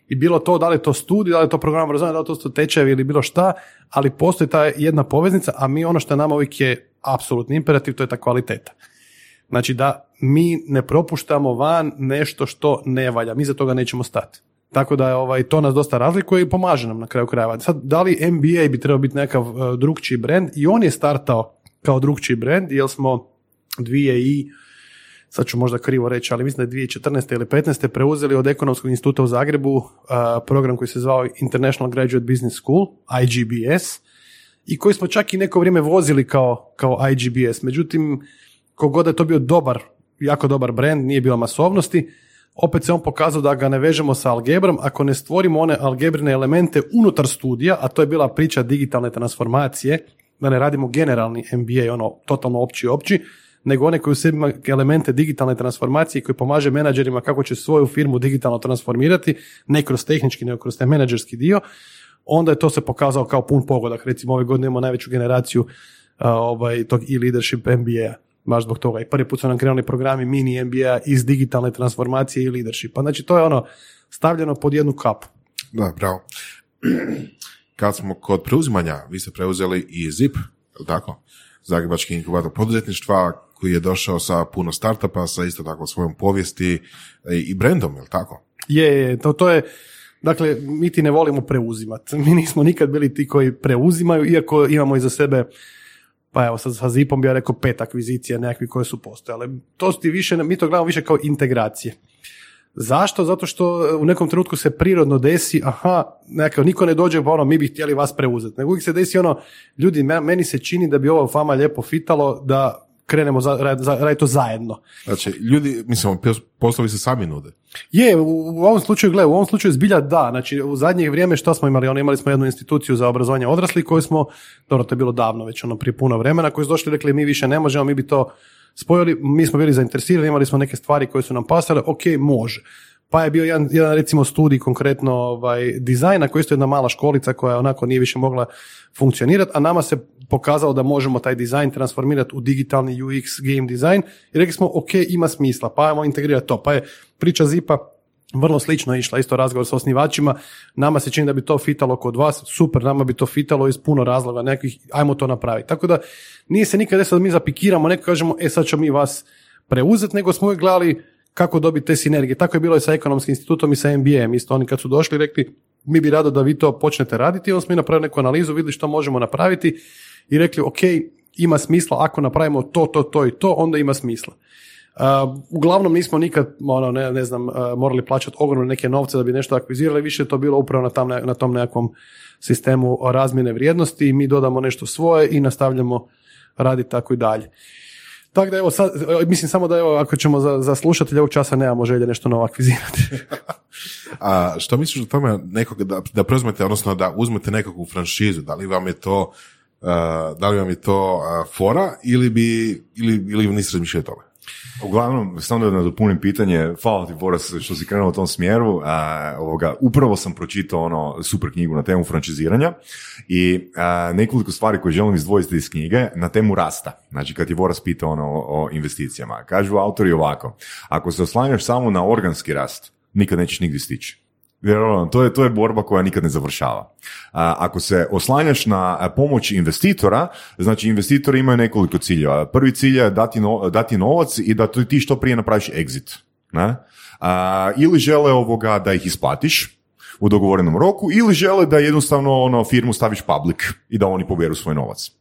I bilo to, da li to studij, da li to program obrazovanja, da li to su tečajevi ili bilo šta, ali postoji ta jedna poveznica, a mi ono što je nama uvijek je apsolutni imperativ, to je ta kvaliteta. Znači da mi ne propuštamo van nešto što ne valja, mi za toga nećemo stati. Tako da ovaj, to nas dosta razlikuje i pomaže nam na kraju krajeva. Sad, da li MBA bi trebao biti nekakav uh, drugčiji brand? I on je startao kao drugčiji brand, jer smo dvije i sad ću možda krivo reći, ali mislim da je 2014. ili 15. preuzeli od Ekonomskog instituta u Zagrebu uh, program koji se zvao International Graduate Business School, IGBS, i koji smo čak i neko vrijeme vozili kao, kao IGBS. Međutim, kogod je to bio dobar, jako dobar brand, nije bilo masovnosti, opet se on pokazao da ga ne vežemo sa algebrom ako ne stvorimo one algebrine elemente unutar studija, a to je bila priča digitalne transformacije, da ne radimo generalni MBA, ono totalno opći opći, nego one koji u sebi ima elemente digitalne transformacije koji pomaže menadžerima kako će svoju firmu digitalno transformirati, ne kroz tehnički, nego kroz taj menadžerski dio, onda je to se pokazao kao pun pogodak. Recimo ove godine imamo najveću generaciju a, ovaj, tog e-leadership MBA-a baš zbog toga. I prvi put su nam krenuli programi mini MBA iz digitalne transformacije i leadershipa. Znači to je ono stavljeno pod jednu kapu. Da, bravo. Kad smo kod preuzimanja, vi ste preuzeli i ZIP, je tako? Zagrebački inkubator poduzetništva koji je došao sa puno startupa, sa isto tako svojom povijesti i brendom, je tako? Je, je, to, to je, dakle, mi ti ne volimo preuzimati. Mi nismo nikad bili ti koji preuzimaju, iako imamo iza sebe pa evo sad sa Zipom bi ja rekao pet akvizicija nekakvih koje su postojale. To ti više, mi to gledamo više kao integracije. Zašto? Zato što u nekom trenutku se prirodno desi, aha, nekako, niko ne dođe, pa ono, mi bi htjeli vas preuzeti. Nego uvijek se desi ono, ljudi, meni se čini da bi ovo fama lijepo fitalo, da krenemo za, raditi to zajedno. Znači, ljudi, mislim, poslovi se sami nude. Je, u, u ovom slučaju, gle, u ovom slučaju zbilja da, znači u zadnje vrijeme što smo imali, ono, imali smo jednu instituciju za obrazovanje odraslih koju smo, dobro, to je bilo davno, već ono prije puno vremena, koji su došli i rekli mi više ne možemo, mi bi to spojili, mi smo bili zainteresirani, imali smo neke stvari koje su nam pasale, ok, može. Pa je bio jedan, jedan recimo studij konkretno ovaj, dizajna koji je isto jedna mala školica koja onako nije više mogla funkcionirati, a nama se pokazalo da možemo taj dizajn transformirati u digitalni UX game dizajn i rekli smo ok, ima smisla, pa ajmo integrirati to. Pa je priča Zipa vrlo slično išla, isto razgovor sa osnivačima, nama se čini da bi to fitalo kod vas, super, nama bi to fitalo iz puno razloga, nekih, ajmo to napraviti. Tako da nije se nikad desilo da mi zapikiramo, neko kažemo, e sad ćemo mi vas preuzeti, nego smo uvijek gledali kako dobiti te sinergije. Tako je bilo i sa ekonomskim institutom i sa MBA. Isto oni kad su došli rekli, mi bi rado da vi to počnete raditi, onda smo mi napravili neku analizu, vidjeli što možemo napraviti i rekli, ok, ima smisla, ako napravimo to, to, to i to, onda ima smisla. Uh, uglavnom nismo nikad, ono, ne, ne znam, uh, morali plaćati ogromne neke novce da bi nešto akvizirali, više je to bilo upravo na, tam, na tom nekakvom sistemu razmjene vrijednosti i mi dodamo nešto svoje i nastavljamo raditi tako i dalje. Tako da evo, sad, mislim samo da evo, ako ćemo za, za slušatelje ovog časa nemamo želje nešto novo akvizirati. A što misliš o tome nekog da, da preuzmete, odnosno da uzmete nekakvu franšizu, da li vam je to uh, da li vam je to uh, fora ili bi ili, ili niste razmišljali o tome? Uglavnom, samo da nadopunim pitanje, hvala ti Boras što si krenuo u tom smjeru, a, ovoga, upravo sam pročitao ono super knjigu na temu frančiziranja i nekoliko stvari koje želim izdvojiti iz knjige na temu rasta. Znači kad je Boras pitao ono o, o investicijama. Kažu autori ovako, ako se oslanjaš samo na organski rast, nikad nećeš nigdje stići. Jer ono, to je, to je borba koja nikad ne završava. Ako se oslanjaš na pomoć investitora, znači investitori imaju nekoliko ciljeva. Prvi cilj je dati, no, dati novac i da ti što prije napraviš exit. Ne? A, ili žele ovoga da ih isplatiš u dogovorenom roku, ili žele da jednostavno ono, firmu staviš public i da oni pobjeru svoj novac.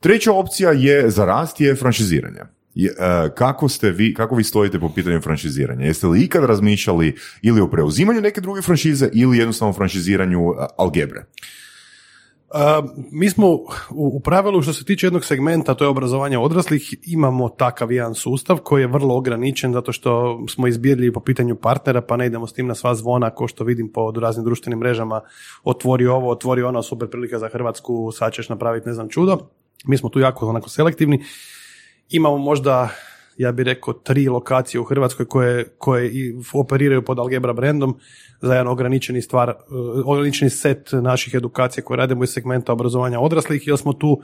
Treća opcija je za rast je franšiziranje. E, kako ste vi, kako vi stojite po pitanju franšiziranja? Jeste li ikad razmišljali ili o preuzimanju neke druge franšize ili jednostavno franšiziranju e, algebre? Uh, mi smo u, u pravilu što se tiče jednog segmenta, to je obrazovanje odraslih, imamo takav jedan sustav koji je vrlo ograničen zato što smo izbirli po pitanju partnera, pa ne idemo s tim na sva zvona, ko što vidim po raznim društvenim mrežama, otvori ovo, otvori ono, super prilika za Hrvatsku, sad ćeš napraviti ne znam čudo. Mi smo tu jako onako selektivni Imamo možda, ja bih rekao, tri lokacije u Hrvatskoj koje, koje i operiraju pod Algebra brandom za jedan ograničeni stvar, uh, ograničeni set naših edukacija koje radimo iz segmenta obrazovanja odraslih, jer smo tu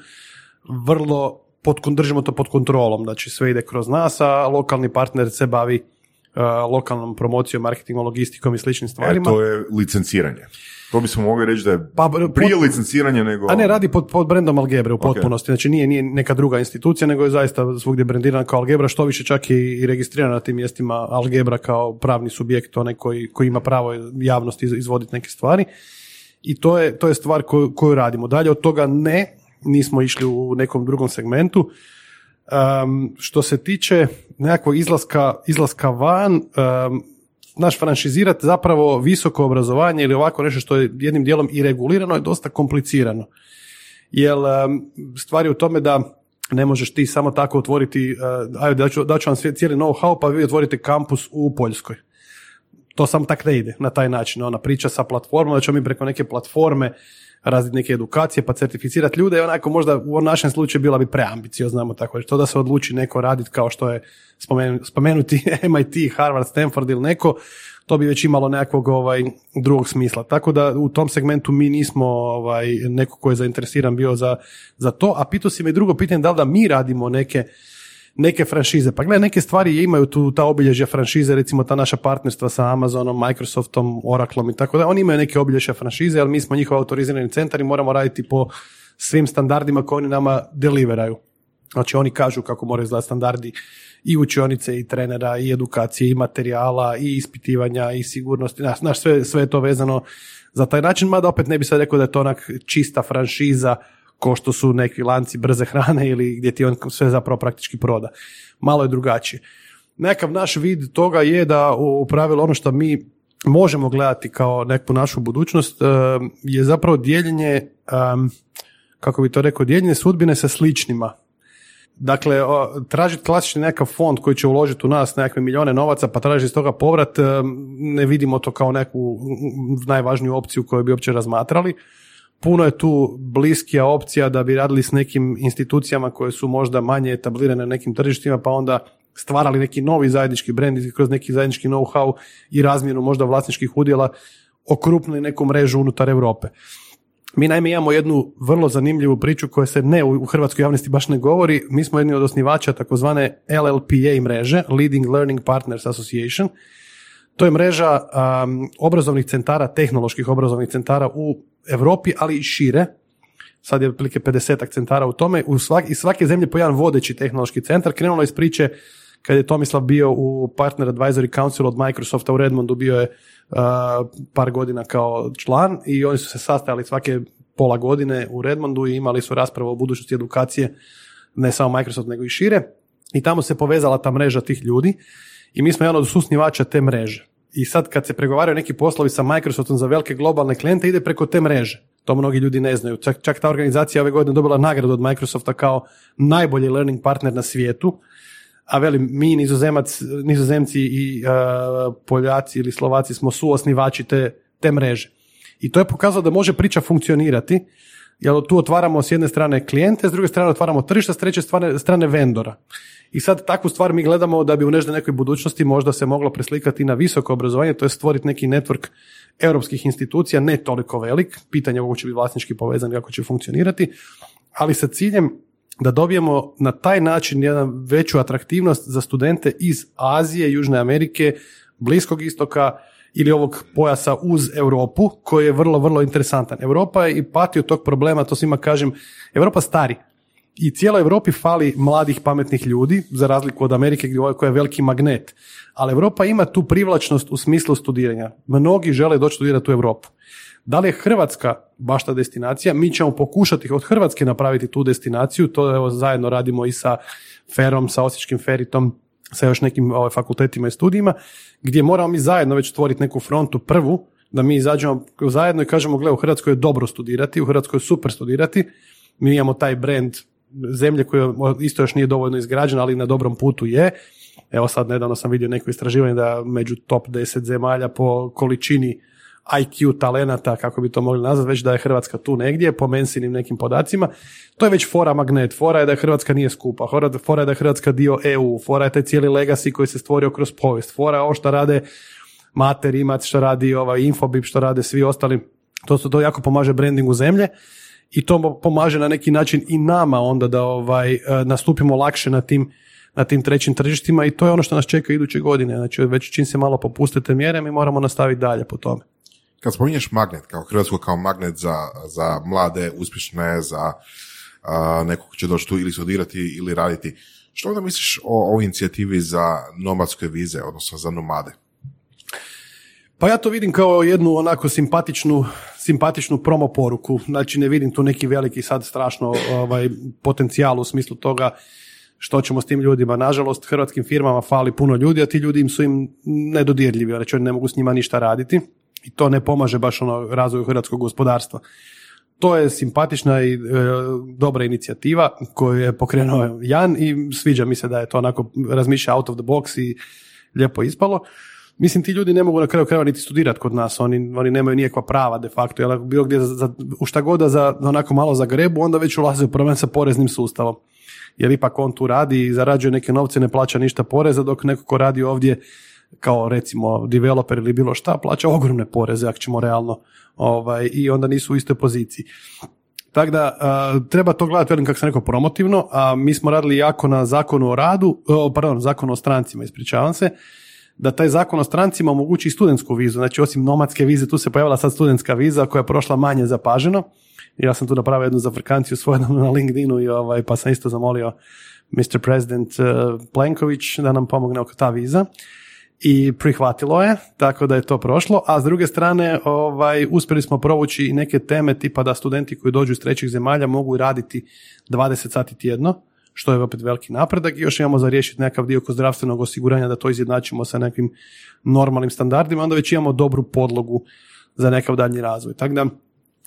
vrlo pod, držimo to pod kontrolom, znači sve ide kroz nas, a lokalni partner se bavi lokalnom promocijom, marketingom, logistikom i sličnim stvarima. E, to je licenciranje. To bismo mogli reći da je pa, prije licenciranja nego... A ne, radi pod, pod brendom Algebre u potpunosti. Znači nije, nije neka druga institucija, nego je zaista svugdje brendirana kao Algebra, što više čak i, i registrirana na tim mjestima Algebra kao pravni subjekt, onaj koji, koji ima pravo javnosti izvoditi neke stvari. I to je, to je stvar koju, koju radimo. Dalje od toga ne, nismo išli u nekom drugom segmentu. Um, što se tiče nekakvog izlaska, izlaska van, um, naš franšizirati zapravo visoko obrazovanje ili ovako nešto što je jednim dijelom i regulirano je dosta komplicirano. Jer stvari u tome da ne možeš ti samo tako otvoriti, uh, ajde daću, daću vam cijeli know-how pa vi otvorite kampus u Poljskoj. To samo tak ne ide na taj način. Ona priča sa platformom, da ćemo mi preko neke platforme razviti neke edukacije pa certificirati ljude i onako možda u našem slučaju bila bi preambiciozna, znamo tako To da se odluči neko raditi kao što je spomenuti MIT, Harvard, Stanford ili neko, to bi već imalo nekakvog ovaj, drugog smisla. Tako da u tom segmentu mi nismo ovaj, neko ko je zainteresiran bio za, za to, a pitao si me drugo pitanje da li da mi radimo neke neke franšize. Pa gledaj, neke stvari imaju tu ta obilježja franšize, recimo ta naša partnerstva sa Amazonom, Microsoftom, Oracleom i tako da. Oni imaju neke obilježja franšize, ali mi smo njihov autorizirani centar i moramo raditi po svim standardima koje oni nama deliveraju. Znači oni kažu kako moraju izgledati standardi i učionice i trenera i edukacije i materijala i ispitivanja i sigurnosti. Znaš, sve, sve je to vezano za taj način, mada opet ne bi sad rekao da je to onak čista franšiza ko što su neki lanci brze hrane ili gdje ti on sve zapravo praktički proda. Malo je drugačije. nekakav naš vid toga je da u pravilu ono što mi možemo gledati kao neku našu budućnost e, je zapravo dijeljenje, kako bi to rekao, dijeljenje sudbine sa sličnima. Dakle, tražiti klasični nekakav fond koji će uložiti u nas nekakve milijone novaca, pa tražiti iz toga povrat, ne vidimo to kao neku najvažniju opciju koju bi uopće razmatrali. Puno je tu bliskija opcija da bi radili s nekim institucijama koje su možda manje etablirane na nekim tržištima, pa onda stvarali neki novi zajednički brend kroz neki zajednički know-how i razmjenu možda vlasničkih udjela okrupnili neku mrežu unutar Europe. Mi naime imamo jednu vrlo zanimljivu priču koja se ne u hrvatskoj javnosti baš ne govori. Mi smo jedni od osnivača takozvane LLPA mreže, Leading Learning Partners Association. To je mreža um, obrazovnih centara, tehnoloških obrazovnih centara u Europi, ali i šire. Sad je otprilike 50 centara u tome. U svak, iz svake zemlje po jedan vodeći tehnološki centar. Krenulo iz priče kad je Tomislav bio u Partner Advisory Council od Microsofta u Redmondu, bio je uh, par godina kao član i oni su se sastajali svake pola godine u Redmondu i imali su raspravu o budućnosti edukacije ne samo Microsoft nego i šire i tamo se povezala ta mreža tih ljudi i mi smo jedan od susnivača te mreže. I sad kad se pregovaraju neki poslovi sa Microsoftom za velike globalne klijente ide preko te mreže. To mnogi ljudi ne znaju. Čak, čak ta organizacija ove godine dobila nagradu od Microsofta kao najbolji learning partner na svijetu a velim, mi nizozemac, nizozemci i uh, Poljaci ili Slovaci smo suosnivači te, te mreže. I to je pokazalo da može priča funkcionirati, jer tu otvaramo s jedne strane klijente, s druge strane otvaramo tržišta, s treće strane, strane vendora. I sad takvu stvar mi gledamo da bi u nežde nekoj budućnosti možda se moglo preslikati na visoko obrazovanje, to je stvoriti neki network europskih institucija, ne toliko velik, pitanje ovo će biti vlasnički povezan kako će funkcionirati, ali sa ciljem da dobijemo na taj način jedan veću atraktivnost za studente iz Azije, Južne Amerike, Bliskog istoka ili ovog pojasa uz Europu koji je vrlo, vrlo interesantan. Europa je i pati od tog problema, to svima kažem, Europa stari. I cijeloj Europi fali mladih pametnih ljudi, za razliku od Amerike koja je veliki magnet. Ali Europa ima tu privlačnost u smislu studiranja. Mnogi žele doći studirati u Europu. Da li je Hrvatska baš ta destinacija? Mi ćemo pokušati od Hrvatske napraviti tu destinaciju, to evo zajedno radimo i sa Ferom, sa Osječkim Feritom, sa još nekim ovaj, fakultetima i studijima, gdje moramo mi zajedno već stvoriti neku frontu prvu, da mi izađemo zajedno i kažemo, gle, u Hrvatskoj je dobro studirati, u Hrvatskoj je super studirati, mi imamo taj brand zemlje koja isto još nije dovoljno izgrađena, ali na dobrom putu je. Evo sad nedavno sam vidio neko istraživanje da među top 10 zemalja po količini IQ talenata, kako bi to mogli nazvati, već da je Hrvatska tu negdje, po mensinim nekim podacima. To je već fora magnet. Fora je da Hrvatska nije skupa. Fora je da je Hrvatska dio EU. Fora je taj cijeli legacy koji se stvorio kroz povijest. Fora je ovo što rade Mater, Imac, što radi ovaj Infobip, što rade svi ostali. To, su, to jako pomaže brandingu zemlje i to pomaže na neki način i nama onda da ovaj, e, nastupimo lakše na tim na tim trećim tržištima i to je ono što nas čeka iduće godine. Znači, već čim se malo popustite mjere, mi moramo nastaviti dalje po tome. Kad spominješ magnet, kao Hrvatsku kao magnet za, za mlade, uspješne, za uh, nekog ko će doći tu ili studirati ili raditi, što onda misliš o ovoj inicijativi za nomadske vize, odnosno za nomade? Pa ja to vidim kao jednu onako simpatičnu, simpatičnu promo poruku. Znači ne vidim tu neki veliki sad strašno ovaj, potencijal u smislu toga što ćemo s tim ljudima. Nažalost, hrvatskim firmama fali puno ljudi, a ti ljudi im su im nedodirljivi, znači oni ne mogu s njima ništa raditi i to ne pomaže baš ono razvoju hrvatskog gospodarstva. To je simpatična i e, dobra inicijativa koju je pokrenuo Jan i sviđa mi se da je to onako razmišlja out of the box i lijepo ispalo. Mislim, ti ljudi ne mogu na kraju krajeva niti studirati kod nas, oni, oni nemaju nikakva prava de facto, jer bilo gdje za, u šta god za, onako malo za grebu, onda već ulaze u problem sa poreznim sustavom. Jer ipak on tu radi i zarađuje neke novce, ne plaća ništa poreza, dok neko ko radi ovdje kao recimo developer ili bilo šta, plaća ogromne poreze ako ćemo realno ovaj, i onda nisu u istoj poziciji. Tako da treba to gledati, velim kako sam rekao, promotivno, a mi smo radili jako na zakonu o radu, pardon, zakonu o strancima, ispričavam se, da taj zakon o strancima omogući i studentsku vizu, znači osim nomadske vize, tu se pojavila sad studentska viza koja je prošla manje zapaženo. Ja sam tu napravio jednu zafrkanciju svoju na LinkedInu i ovaj, pa sam isto zamolio Mr. President uh, Plenković da nam pomogne oko ta viza i prihvatilo je, tako da je to prošlo, a s druge strane ovaj, uspjeli smo provući i neke teme tipa da studenti koji dođu iz trećih zemalja mogu raditi 20 sati tjedno, što je opet veliki napredak i još imamo za riješiti nekakav dio kod zdravstvenog osiguranja da to izjednačimo sa nekim normalnim standardima, onda već imamo dobru podlogu za nekakav daljnji razvoj. Tako da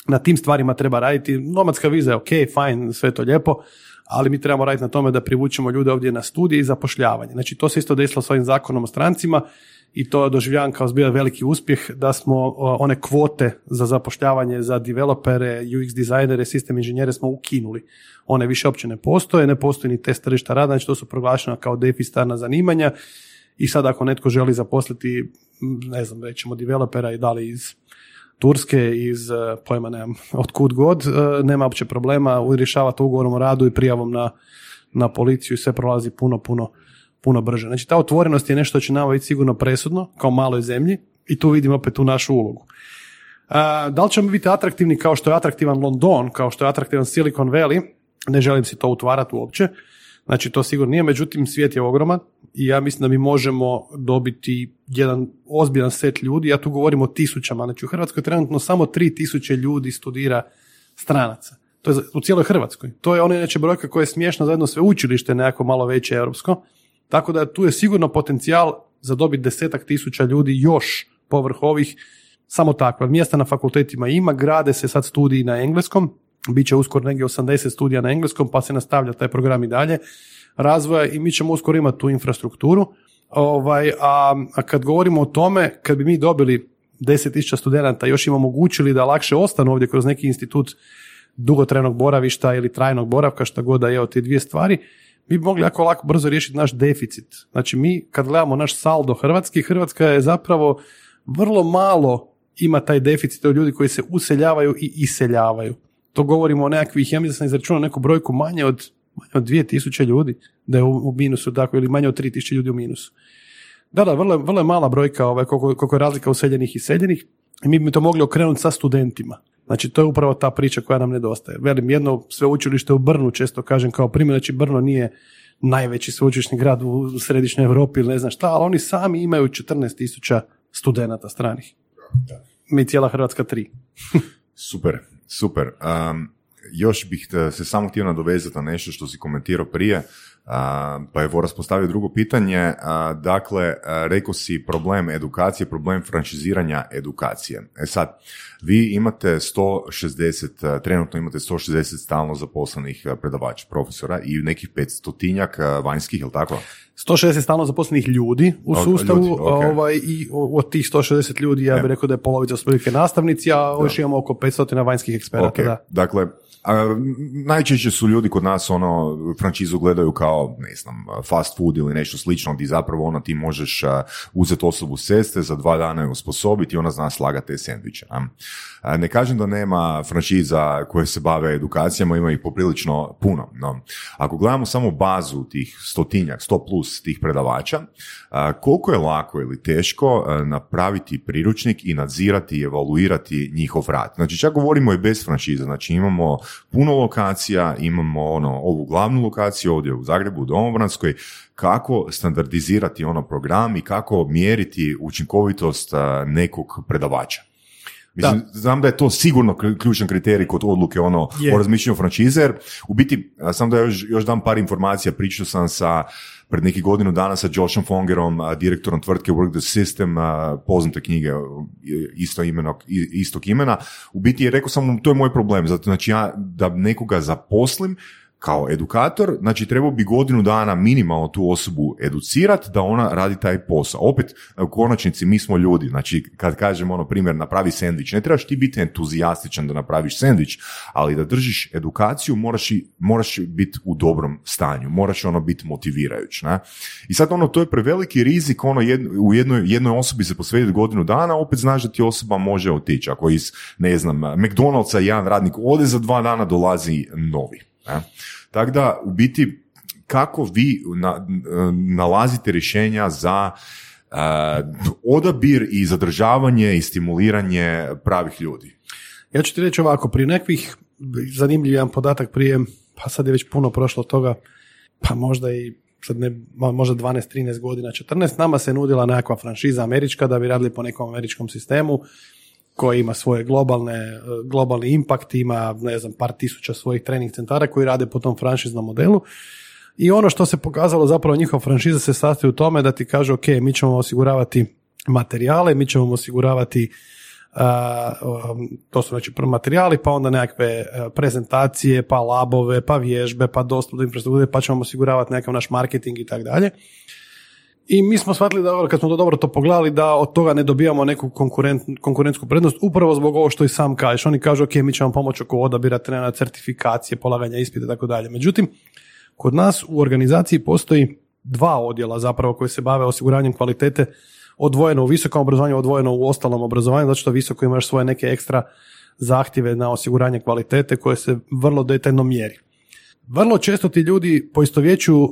na tim stvarima treba raditi. Nomadska viza je ok, fajn, sve to lijepo, ali mi trebamo raditi na tome da privučemo ljude ovdje na studije i zapošljavanje. Znači to se isto desilo s ovim zakonom o strancima i to doživljavam kao zbilja veliki uspjeh da smo one kvote za zapošljavanje za developere, UX dizajnere, sistem inženjere smo ukinuli. One više uopće ne postoje, ne postoji ni test tržišta rada, znači to su proglašena kao deficitarna zanimanja i sad ako netko želi zaposliti, ne znam, rećemo developera i da li iz Turske, iz e, pojma nemam, od kud god, e, nema uopće problema, rješavati ugovorom o radu i prijavom na, na policiju i sve prolazi puno, puno puno brže. Znači ta otvorenost je nešto što će nama biti sigurno presudno kao maloj zemlji i tu vidimo opet tu našu ulogu. da li ćemo biti atraktivni kao što je atraktivan London, kao što je atraktivan Silicon Valley, ne želim si to utvarati uopće, znači to sigurno nije, međutim svijet je ogroman i ja mislim da mi možemo dobiti jedan ozbiljan set ljudi, ja tu govorim o tisućama, znači u Hrvatskoj trenutno samo tri tisuće ljudi studira stranaca. To je u cijeloj Hrvatskoj. To je ona inače brojka koja je smiješna za jedno sveučilište nekako malo veće europsko, tako da tu je sigurno potencijal za dobiti desetak tisuća ljudi još povrh ovih samo takva. Mjesta na fakultetima ima, grade se sad studiji na engleskom, bit će uskoro negdje 80 studija na engleskom, pa se nastavlja taj program i dalje razvoja i mi ćemo uskoro imati tu infrastrukturu. Ovaj, a, a kad govorimo o tome, kad bi mi dobili 10.000 studenata, još im omogućili da lakše ostanu ovdje kroz neki institut dugotrajnog boravišta ili trajnog boravka, šta god da je od te dvije stvari, mi bi mogli jako lako brzo riješiti naš deficit. Znači mi kad gledamo naš saldo Hrvatski, Hrvatska je zapravo vrlo malo ima taj deficit od ljudi koji se useljavaju i iseljavaju. To govorimo o nekakvih, ja mislim da sam izračunao neku brojku manje od, manje od 2000 ljudi da je u, minusu tako ili manje od 3000 ljudi u minusu. Da, da, vrlo, vrlo je mala brojka ovaj, koliko, koliko je razlika useljenih i iseljenih i mi bi to mogli okrenuti sa studentima. Znači, to je upravo ta priča koja nam nedostaje. Velim, jedno sveučilište u Brnu, često kažem kao primjer, znači Brno nije najveći sveučilišni grad u središnjoj Europi ili ne znam šta, ali oni sami imaju 14.000 studenata stranih. Mi cijela Hrvatska tri. super, super. Um, još bih se samo htio nadovezati na nešto što si komentirao prije, pa evo raspostavio drugo pitanje. Dakle, rekao si problem edukacije, problem franšiziranja edukacije. E sad, vi imate 160, trenutno imate 160 stalno zaposlenih predavača, profesora i nekih 500 vanjskih, je li tako? 160 stalno zaposlenih ljudi u sustavu ovaj, i od tih 160 ljudi ja bih rekao da je polovica otprilike nastavnici, a još imamo oko 500 vanjskih eksperata. Okay. Dakle, a, najčešće su ljudi kod nas ono frančizu gledaju kao ne znam fast food ili nešto slično gdje zapravo ono ti možeš uzeti osobu seste za dva dana je osposobiti i ona zna slagati te sendviče. Ne kažem da nema franšiza koje se bave edukacijama, ima ih poprilično puno. No, ako gledamo samo bazu tih stotinjak, sto plus tih predavača, koliko je lako ili teško napraviti priručnik i nadzirati i evaluirati njihov rad. Znači čak govorimo i bez franšize, znači imamo puno lokacija, imamo ono, ovu glavnu lokaciju ovdje u Zagrebu, u Domobranskoj, kako standardizirati ono program i kako mjeriti učinkovitost nekog predavača. Mislim, da. znam da je to sigurno ključan kriterij kod odluke ono, o razmišljanju franšize, u biti, samo da još, još dam par informacija, pričao sam sa pred neki godinu dana sa Joshom Fongerom, direktorom tvrtke Work the System, poznate knjige isto imenog, istog imena. U biti je rekao sam, to je moj problem, zato znači ja da nekoga zaposlim, kao edukator, znači trebao bi godinu dana minimalno tu osobu educirati da ona radi taj posao. Opet, u konačnici mi smo ljudi, znači kad kažemo ono primjer napravi sendvič, ne trebaš ti biti entuzijastičan da napraviš sendvič, ali da držiš edukaciju moraš, moraš biti u dobrom stanju, moraš ono biti motivirajuć. Ne? I sad ono, to je preveliki rizik, ono u jednoj, jednoj osobi se posvetiti godinu dana, opet znaš da ti osoba može otići. Ako iz, ne znam, McDonald'sa jedan radnik ode za dva dana, dolazi novi. Ne? Tako da, u biti, kako vi na, nalazite rješenja za uh, odabir i zadržavanje i stimuliranje pravih ljudi? Ja ću ti reći ovako, prije nekvih, zanimljiv jedan podatak prije, pa sad je već puno prošlo toga, pa možda i sad ne, možda 12-13 godina, 14, nama se nudila nekakva franšiza američka da bi radili po nekom američkom sistemu koji ima svoje globalne, globalni impact, ima ne znam par tisuća svojih trening centara koji rade po tom franšiznom modelu. I ono što se pokazalo zapravo njihova franšiza se sastoji u tome da ti kaže ok, mi ćemo osiguravati materijale, mi ćemo osiguravati um, to su znači materijali, pa onda nekakve e, prezentacije, pa labove, pa vježbe, pa dostup do infrastrukture, pa ćemo osiguravati nekakav naš marketing i tako dalje. I mi smo shvatili da kad smo to dobro to pogledali da od toga ne dobijamo neku konkurent, konkurentsku prednost upravo zbog ovo što i sam kažeš. Oni kažu ok, mi ćemo pomoći oko odabira trena, certifikacije, polaganja ispita i tako dalje. Međutim, kod nas u organizaciji postoji dva odjela zapravo koji se bave osiguranjem kvalitete odvojeno u visokom obrazovanju, odvojeno u ostalom obrazovanju, zato što visoko imaš svoje neke ekstra zahtjeve na osiguranje kvalitete koje se vrlo detaljno mjeri. Vrlo često ti ljudi poistovjeću uh,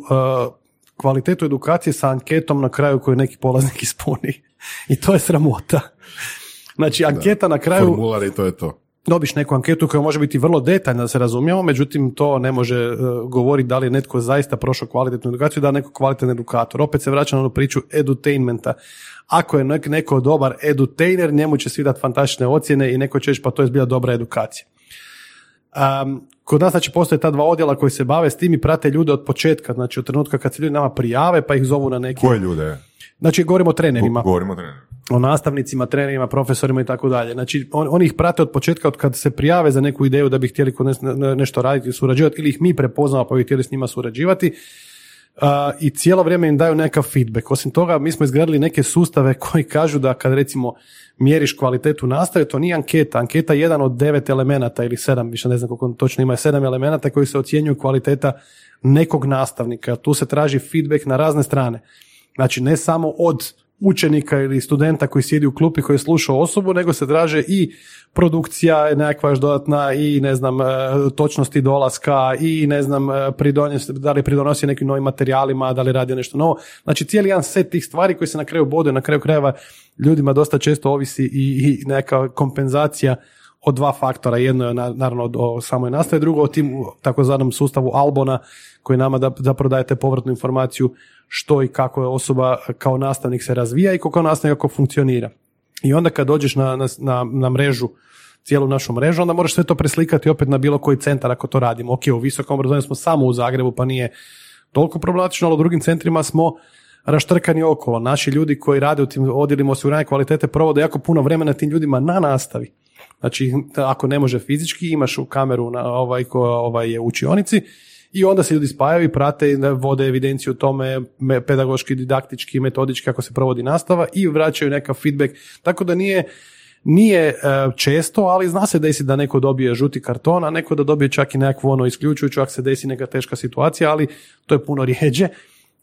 kvalitetu edukacije sa anketom na kraju koju neki polaznik ispuni. I to je sramota. Znači, anketa na kraju... Formular i to je to. Dobiš neku anketu koja može biti vrlo detaljna da se razumijemo, međutim to ne može uh, govoriti da li je netko zaista prošao kvalitetnu edukaciju, da je neko kvalitetan edukator. Opet se vraća na onu priču edutainmenta. Ako je neko dobar edutainer, njemu će svi dati fantastične ocjene i neko će reći pa to je zbilja dobra edukacija. Um, kod nas znači postoje ta dva odjela koji se bave s tim i prate ljude od početka, znači od trenutka kad se ljudi nama prijave pa ih zovu na neki... Koje ljude? Znači govorimo o trenerima. Govorimo o trenerima. O nastavnicima, trenerima, profesorima i tako dalje. Znači on, oni ih prate od početka od kad se prijave za neku ideju da bi htjeli kod nešto raditi i surađivati ili ih mi prepoznamo pa bi htjeli s njima surađivati i cijelo vrijeme im daju nekakav feedback. Osim toga, mi smo izgradili neke sustave koji kažu da kad recimo mjeriš kvalitetu nastave, to nije anketa. Anketa je jedan od devet elemenata ili sedam, više ne znam koliko točno ima, sedam elemenata koji se ocjenjuju kvaliteta nekog nastavnika. Tu se traži feedback na razne strane. Znači ne samo od učenika ili studenta koji sjedi u klupi koji sluša osobu, nego se traže i produkcija nekakva još dodatna i ne znam e, točnosti dolaska i ne znam e, pridonosi, da li pridonosi nekim novim materijalima, da li radi nešto novo. Znači cijeli jedan set tih stvari koji se na kraju bode, na kraju krajeva ljudima dosta često ovisi i, i neka kompenzacija od dva faktora. Jedno je naravno o samoj nastavi, drugo o tim takozvanom sustavu Albona koji nama da, zapravo dajete povratnu informaciju što i kako je osoba kao nastavnik se razvija i kako nastavnik kako funkcionira. I onda kad dođeš na, na, na mrežu, cijelu našu mrežu, onda moraš sve to preslikati opet na bilo koji centar ako to radimo. Ok, u visokom obrazovanju smo samo u Zagrebu, pa nije toliko problematično, ali u drugim centrima smo raštrkani okolo. Naši ljudi koji rade u tim odjelima osiguranja kvalitete provode jako puno vremena tim ljudima na nastavi. Znači, ako ne može fizički, imaš u kameru na ovaj, ko ovaj je u učionici i onda se ljudi spajaju i prate i vode evidenciju o tome pedagoški, didaktički, metodički kako se provodi nastava i vraćaju nekav feedback. Tako da nije nije e, često, ali zna se desi da neko dobije žuti karton, a neko da dobije čak i nekakvu ono isključujuću ako se desi neka teška situacija, ali to je puno rijeđe.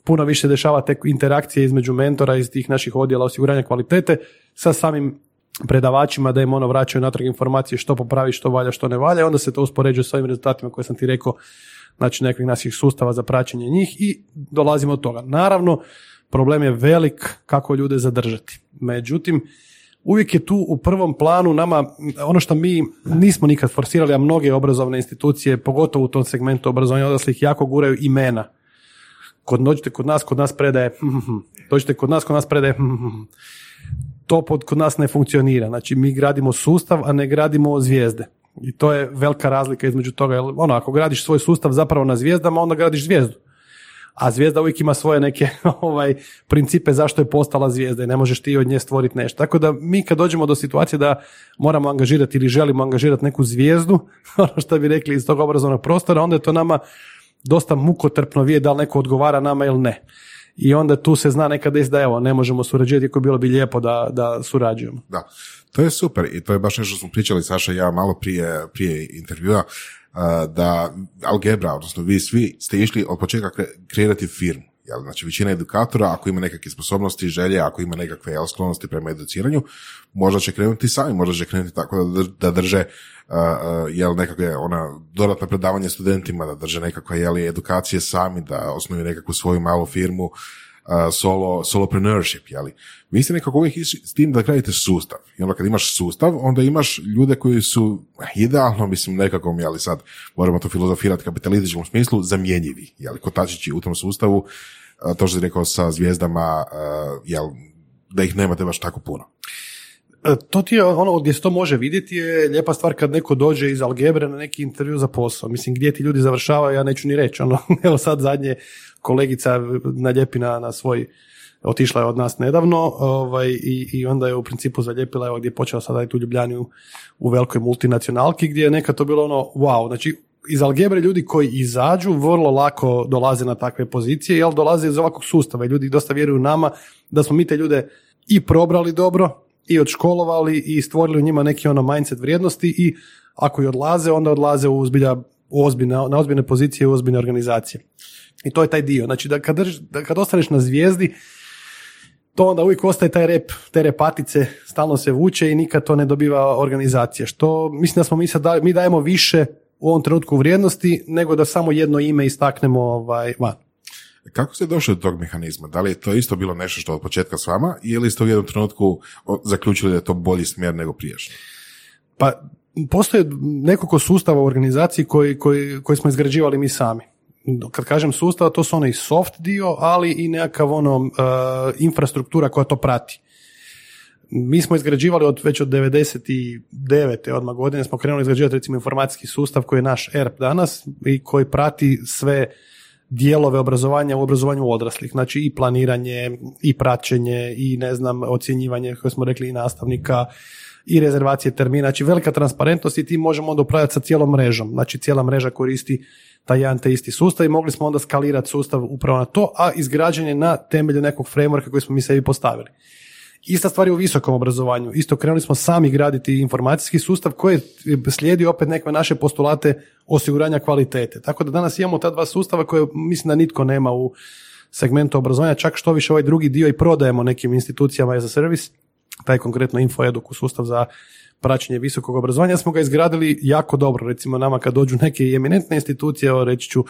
Puno više dešava te interakcije između mentora iz tih naših odjela osiguranja kvalitete sa samim predavačima da im ono vraćaju natrag informacije što popravi, što valja, što ne valja, onda se to uspoređuje s ovim rezultatima koje sam ti rekao, znači nekih naših sustava za praćenje njih i dolazimo od toga. Naravno, problem je velik kako ljude zadržati. Međutim, uvijek je tu u prvom planu nama, ono što mi nismo nikad forsirali, a mnoge obrazovne institucije, pogotovo u tom segmentu obrazovanja odraslih, jako guraju imena. Kod dođete kod nas, kod nas predaje, dođete kod nas, kod nas predaje, to kod nas ne funkcionira. Znači, mi gradimo sustav, a ne gradimo zvijezde. I to je velika razlika između toga. Jer, ono, ako gradiš svoj sustav zapravo na zvijezdama, onda gradiš zvijezdu. A zvijezda uvijek ima svoje neke ovaj, principe zašto je postala zvijezda i ne možeš ti od nje stvoriti nešto. Tako da mi kad dođemo do situacije da moramo angažirati ili želimo angažirati neku zvijezdu, ono što bi rekli iz tog obrazovnog prostora, onda je to nama dosta mukotrpno vidjeti da li neko odgovara nama ili ne i onda tu se zna nekada da evo ne možemo surađivati iako bilo bi lijepo da, da surađujemo. Da, to je super i to je baš nešto što smo pričali Saša i ja malo prije, prije intervjua da Algebra, odnosno vi svi ste išli od početka kreirati firmu. Jel? Znači, većina edukatora, ako ima nekakve sposobnosti, želje, ako ima nekakve jel, sklonosti prema educiranju, možda će krenuti sami, možda će krenuti tako da, da drže jel, nekakve ona, dodatna predavanje studentima, da drže nekakve jel, edukacije sami, da osnuju nekakvu svoju malu firmu, solo, solopreneurship, jeli. Vi ste nekako uvijek s tim da gradite sustav. I onda kad imaš sustav, onda imaš ljude koji su idealno, mislim, nekako, jeli sad, moramo to filozofirati kapitalističkom smislu, zamjenjivi, jeli, kotačići u tom sustavu, to što si rekao sa zvijezdama, jel, da ih nemate baš tako puno. E, To ti je ono gdje se to može vidjeti je lijepa stvar kad neko dođe iz algebre na neki intervju za posao. Mislim, gdje ti ljudi završavaju, ja neću ni reći. Ono, evo sad zadnje kolegica naljepi na, svoj otišla je od nas nedavno ovaj, i, i onda je u principu zalijepila evo gdje je počela sada tu Ljubljani u, u velikoj multinacionalki gdje je nekad to bilo ono wow, znači iz algebre ljudi koji izađu vrlo lako dolaze na takve pozicije, jel dolaze iz ovakvog sustava i ljudi dosta vjeruju nama da smo mi te ljude i probrali dobro i odškolovali i stvorili u njima neki ono mindset vrijednosti i ako i odlaze, onda odlaze u zbilja u ozbiljne, na ozbiljne pozicije u ozbiljne organizacije. I to je taj dio. Znači da kad, drž- da kad ostaneš na zvijezdi, to onda uvijek ostaje taj rep, te repatice, stalno se vuče i nikad to ne dobiva organizacija. Što mislim da smo mi sad, mi dajemo više u ovom trenutku vrijednosti nego da samo jedno ime istaknemo ovaj, van. Kako ste došli do tog mehanizma? Da li je to isto bilo nešto što od početka s vama ili ste u jednom trenutku zaključili da je to bolji smjer nego prijašnji? Pa postoje nekoliko sustava u organizaciji koji, koji, koji smo izgrađivali mi sami. Kad kažem sustav, to su onaj soft dio, ali i nekakav ono uh, infrastruktura koja to prati. Mi smo izgrađivali od već od 99. odmah godine smo krenuli izgrađivati recimo informacijski sustav koji je naš ERP danas i koji prati sve dijelove obrazovanja u obrazovanju odraslih, znači i planiranje, i praćenje, i ne znam, ocjenjivanje, koje smo rekli, i nastavnika, i rezervacije termina, znači velika transparentnost i ti možemo onda upravljati sa cijelom mrežom, znači cijela mreža koristi taj jedan te isti sustav i mogli smo onda skalirati sustav upravo na to, a izgrađen je na temelju nekog frameworka koji smo mi sebi postavili. Ista stvar je u visokom obrazovanju. Isto krenuli smo sami graditi informacijski sustav koji slijedi opet neke naše postulate osiguranja kvalitete. Tako da danas imamo ta dva sustava koje mislim da nitko nema u segmentu obrazovanja, čak što više ovaj drugi dio i prodajemo nekim institucijama as a service, taj konkretno InfoEduku sustav za praćenje visokog obrazovanja smo ga izgradili jako dobro. Recimo nama kad dođu neke eminentne institucije, reći ću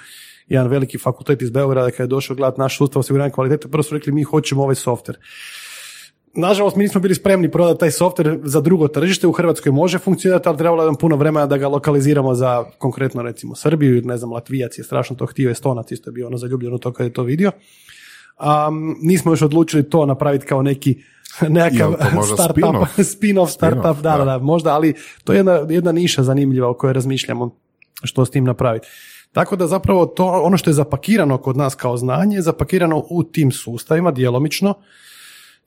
jedan veliki fakultet iz Beograda kad je došao gledati naš sustav osiguranja kvalitete, prvo su rekli mi hoćemo ovaj softver. Nažalost, mi nismo bili spremni prodati taj softver za drugo tržište, u Hrvatskoj može funkcionirati, ali trebalo nam puno vremena da ga lokaliziramo za konkretno recimo Srbiju, ne znam, Latvijac je strašno to htio, Estonac isto je bio ono zaljubljen u to kad je to vidio. Um, nismo još odlučili to napraviti kao neki nekakav startup, spin-off? spin-off startup, Spin-off, da, da. da, možda, ali to je jedna, jedna niša zanimljiva o kojoj razmišljamo što s tim napraviti. Tako da zapravo to, ono što je zapakirano kod nas kao znanje, je zapakirano u tim sustavima, djelomično,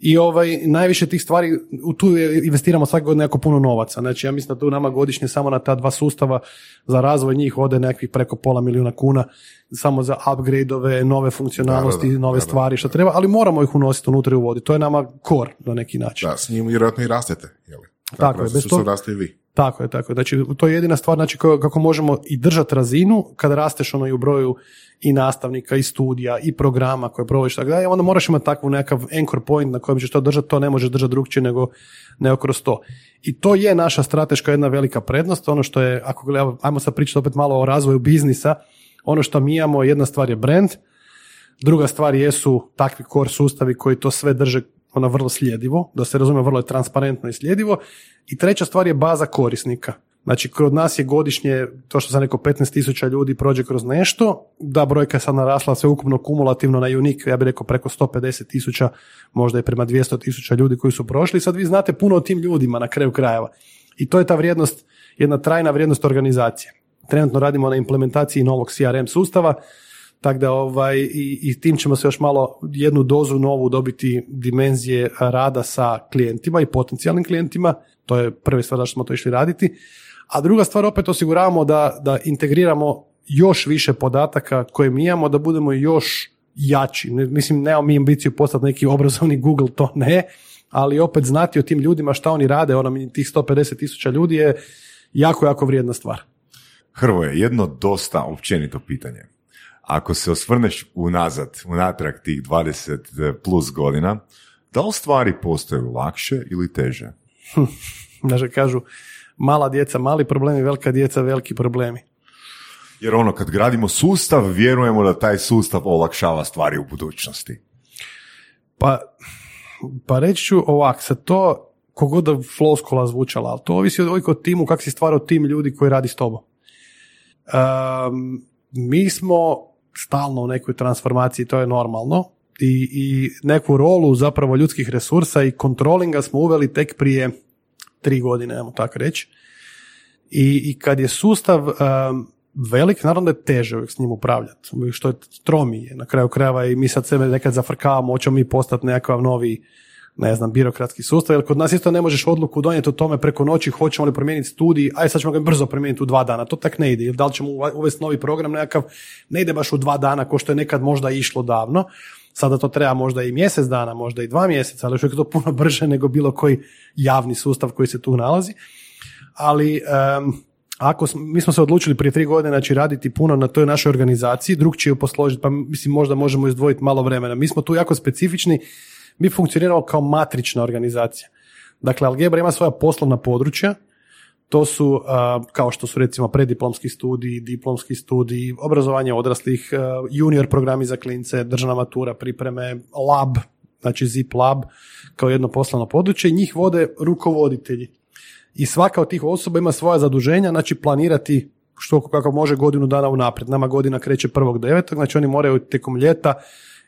i ovaj, najviše tih stvari, u tu investiramo svake godine jako puno novaca. Znači, ja mislim da tu nama godišnje samo na ta dva sustava za razvoj njih ode nekakvih preko pola milijuna kuna samo za upgrade-ove, nove funkcionalnosti, Da, da, da, nove da, da. stvari što treba, ali moramo ih unositi unutra i uvoditi. To je nama core na neki način. Da, s njim vjerojatno i rastete. Je li? Tako je, bez su tog- raste i vi. Tako je, tako je. Znači, to je jedina stvar znači, kako- možemo i držati razinu kada rasteš ono i u broju i nastavnika, i studija, i programa koje provodiš, tako dalje, onda moraš imati takvu nekakav anchor point na kojem ćeš to držati, to ne možeš držati drugčije nego, nego kroz to. I to je naša strateška jedna velika prednost, ono što je, ako gledamo, ajmo sad pričati opet malo o razvoju biznisa, ono što mi imamo, jedna stvar je brand, Druga stvar jesu takvi core sustavi koji to sve drže ono vrlo sljedivo, da se razume vrlo je transparentno i sljedivo. I treća stvar je baza korisnika. Znači, kod nas je godišnje, to što sam rekao, 15.000 ljudi prođe kroz nešto, da brojka je sad narasla sve ukupno kumulativno na unik, ja bih rekao preko 150.000, možda i prema 200.000 ljudi koji su prošli. Sad vi znate puno o tim ljudima na kraju krajeva. I to je ta vrijednost, jedna trajna vrijednost organizacije. Trenutno radimo na implementaciji novog CRM sustava, tako da ovaj, i, i tim ćemo se još malo jednu dozu novu dobiti dimenzije rada sa klijentima i potencijalnim klijentima. To je prvi stvar zašto smo to išli raditi. A druga stvar opet osiguravamo da, da integriramo još više podataka koje mi imamo, da budemo još jači. Mislim, nemamo mi ambiciju postati neki obrazovni Google, to ne, ali opet znati o tim ljudima šta oni rade, ono, tih 150 tisuća ljudi je jako, jako vrijedna stvar. Hrvoje, jedno dosta općenito pitanje. Ako se osvrneš unazad, unatrag tih 20 plus godina, da li stvari postaju lakše ili teže? Znači, kažu, mala djeca, mali problemi, velika djeca, veliki problemi. Jer ono, kad gradimo sustav, vjerujemo da taj sustav olakšava stvari u budućnosti. Pa, pa reći ću ovak, sad to, kogod da floskula zvučala, ali to ovisi od o timu, kako si stvarao tim ljudi koji radi s tobom. Um, mi smo stalno u nekoj transformaciji, to je normalno, i, i neku rolu zapravo ljudskih resursa i kontrolinga smo uveli tek prije tri godine, ajmo tako reći. I, I kad je sustav um, velik, naravno da je teže uvijek s njim upravljati, što je tromije na kraju krajeva i mi sad sebe nekad zafrkavamo, hoćemo mi postati nekakav novi ne znam, birokratski sustav, jer kod nas isto ne možeš odluku donijeti o tome preko noći hoćemo li promijeniti studij, aj sad ćemo ga brzo promijeniti u dva dana, to tak ne ide, da li ćemo uvesti novi program nekakav, ne ide baš u dva dana, ko što je nekad možda išlo davno, sada to treba možda i mjesec dana, možda i dva mjeseca, ali još je to puno brže nego bilo koji javni sustav koji se tu nalazi, ali ako mi smo se odlučili prije tri godine znači raditi puno na toj našoj organizaciji, drugčije ju posložiti, pa mislim možda možemo izdvojiti malo vremena. Mi smo tu jako specifični, mi funkcioniramo kao matrična organizacija. Dakle, Algebra ima svoja poslovna područja, to su kao što su recimo prediplomski studiji, diplomski studiji, obrazovanje odraslih, junior programi za klince, državna matura, pripreme, lab, znači zip lab kao jedno poslovno područje njih vode rukovoditelji. I svaka od tih osoba ima svoja zaduženja, znači planirati što kako može godinu dana unaprijed. Nama godina kreće prvog devetog, znači oni moraju tijekom ljeta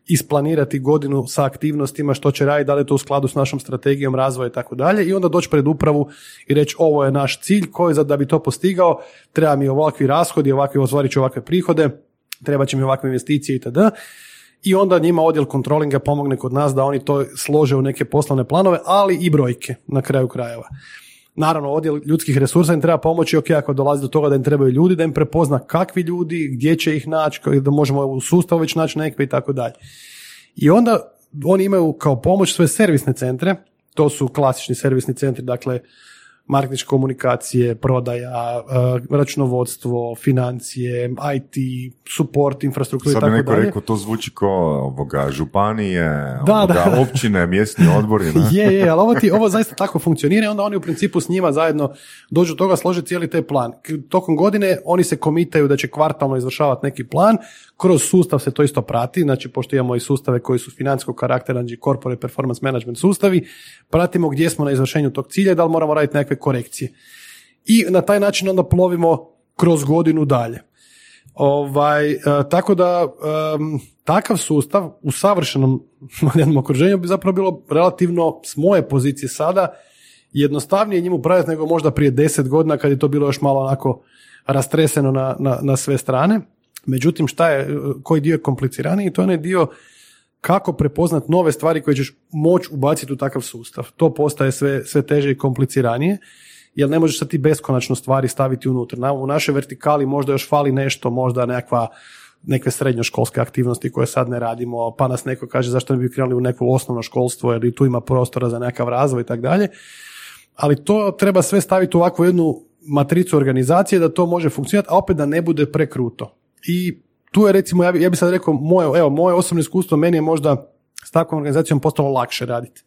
isplanirati godinu sa aktivnostima što će raditi, da li je to u skladu s našom strategijom razvoja i tako dalje i onda doći pred upravu i reći ovo je naš cilj koji za da bi to postigao treba mi ovakvi rashodi, ovakvi ostvarit ću ovakve prihode, treba će mi ovakve investicije itd. I onda njima odjel kontrolinga pomogne kod nas da oni to slože u neke poslovne planove, ali i brojke na kraju krajeva. Naravno, odjel ljudskih resursa im treba pomoći, ok, ako dolazi do toga da im trebaju ljudi, da im prepozna kakvi ljudi, gdje će ih naći, da možemo u sustavu već naći nekve i tako dalje. I onda oni imaju kao pomoć svoje servisne centre, to su klasični servisni centri, dakle marketičke komunikacije, prodaja, uh, računovodstvo, financije, IT, support, infrastruktura i tako dalje. Sad neko rekao, to zvuči kao ovoga, županije, da, ovoga, da. općine, mjesni odbori. Ne? je, je, ali ovo, ti, ovo zaista tako funkcionira i onda oni u principu s njima zajedno dođu do toga, slože cijeli taj plan. Tokom godine oni se komitaju da će kvartalno izvršavati neki plan, kroz sustav se to isto prati, znači pošto imamo i sustave koji su financijskog karaktera, znači corporate performance management sustavi, pratimo gdje smo na izvršenju tog cilja i da li moramo raditi nekakve korekcije. I na taj način onda plovimo kroz godinu dalje. Ovaj, e, tako da takav sustav u savršenom jednom okruženju bi zapravo bilo relativno s moje pozicije sada jednostavnije njim upravljati nego možda prije deset godina kad je to bilo još malo onako rastreseno na, na, na sve strane. Međutim, šta je, koji dio je kompliciraniji, to je onaj dio kako prepoznat nove stvari koje ćeš moći ubaciti u takav sustav. To postaje sve, sve teže i kompliciranije, jer ne možeš sad ti beskonačno stvari staviti unutra. U našoj vertikali možda još fali nešto, možda nekakva neke srednjoškolske aktivnosti koje sad ne radimo, pa nas neko kaže zašto ne bi krenuli u neko osnovno školstvo, jer tu ima prostora za nekakav razvoj i tako dalje. Ali to treba sve staviti u ovakvu jednu matricu organizacije da to može funkcionirati, a opet da ne bude prekruto. I tu je recimo, ja, bi, ja bih sad rekao, moje, evo, moje osobno iskustvo meni je možda s takvom organizacijom postalo lakše raditi.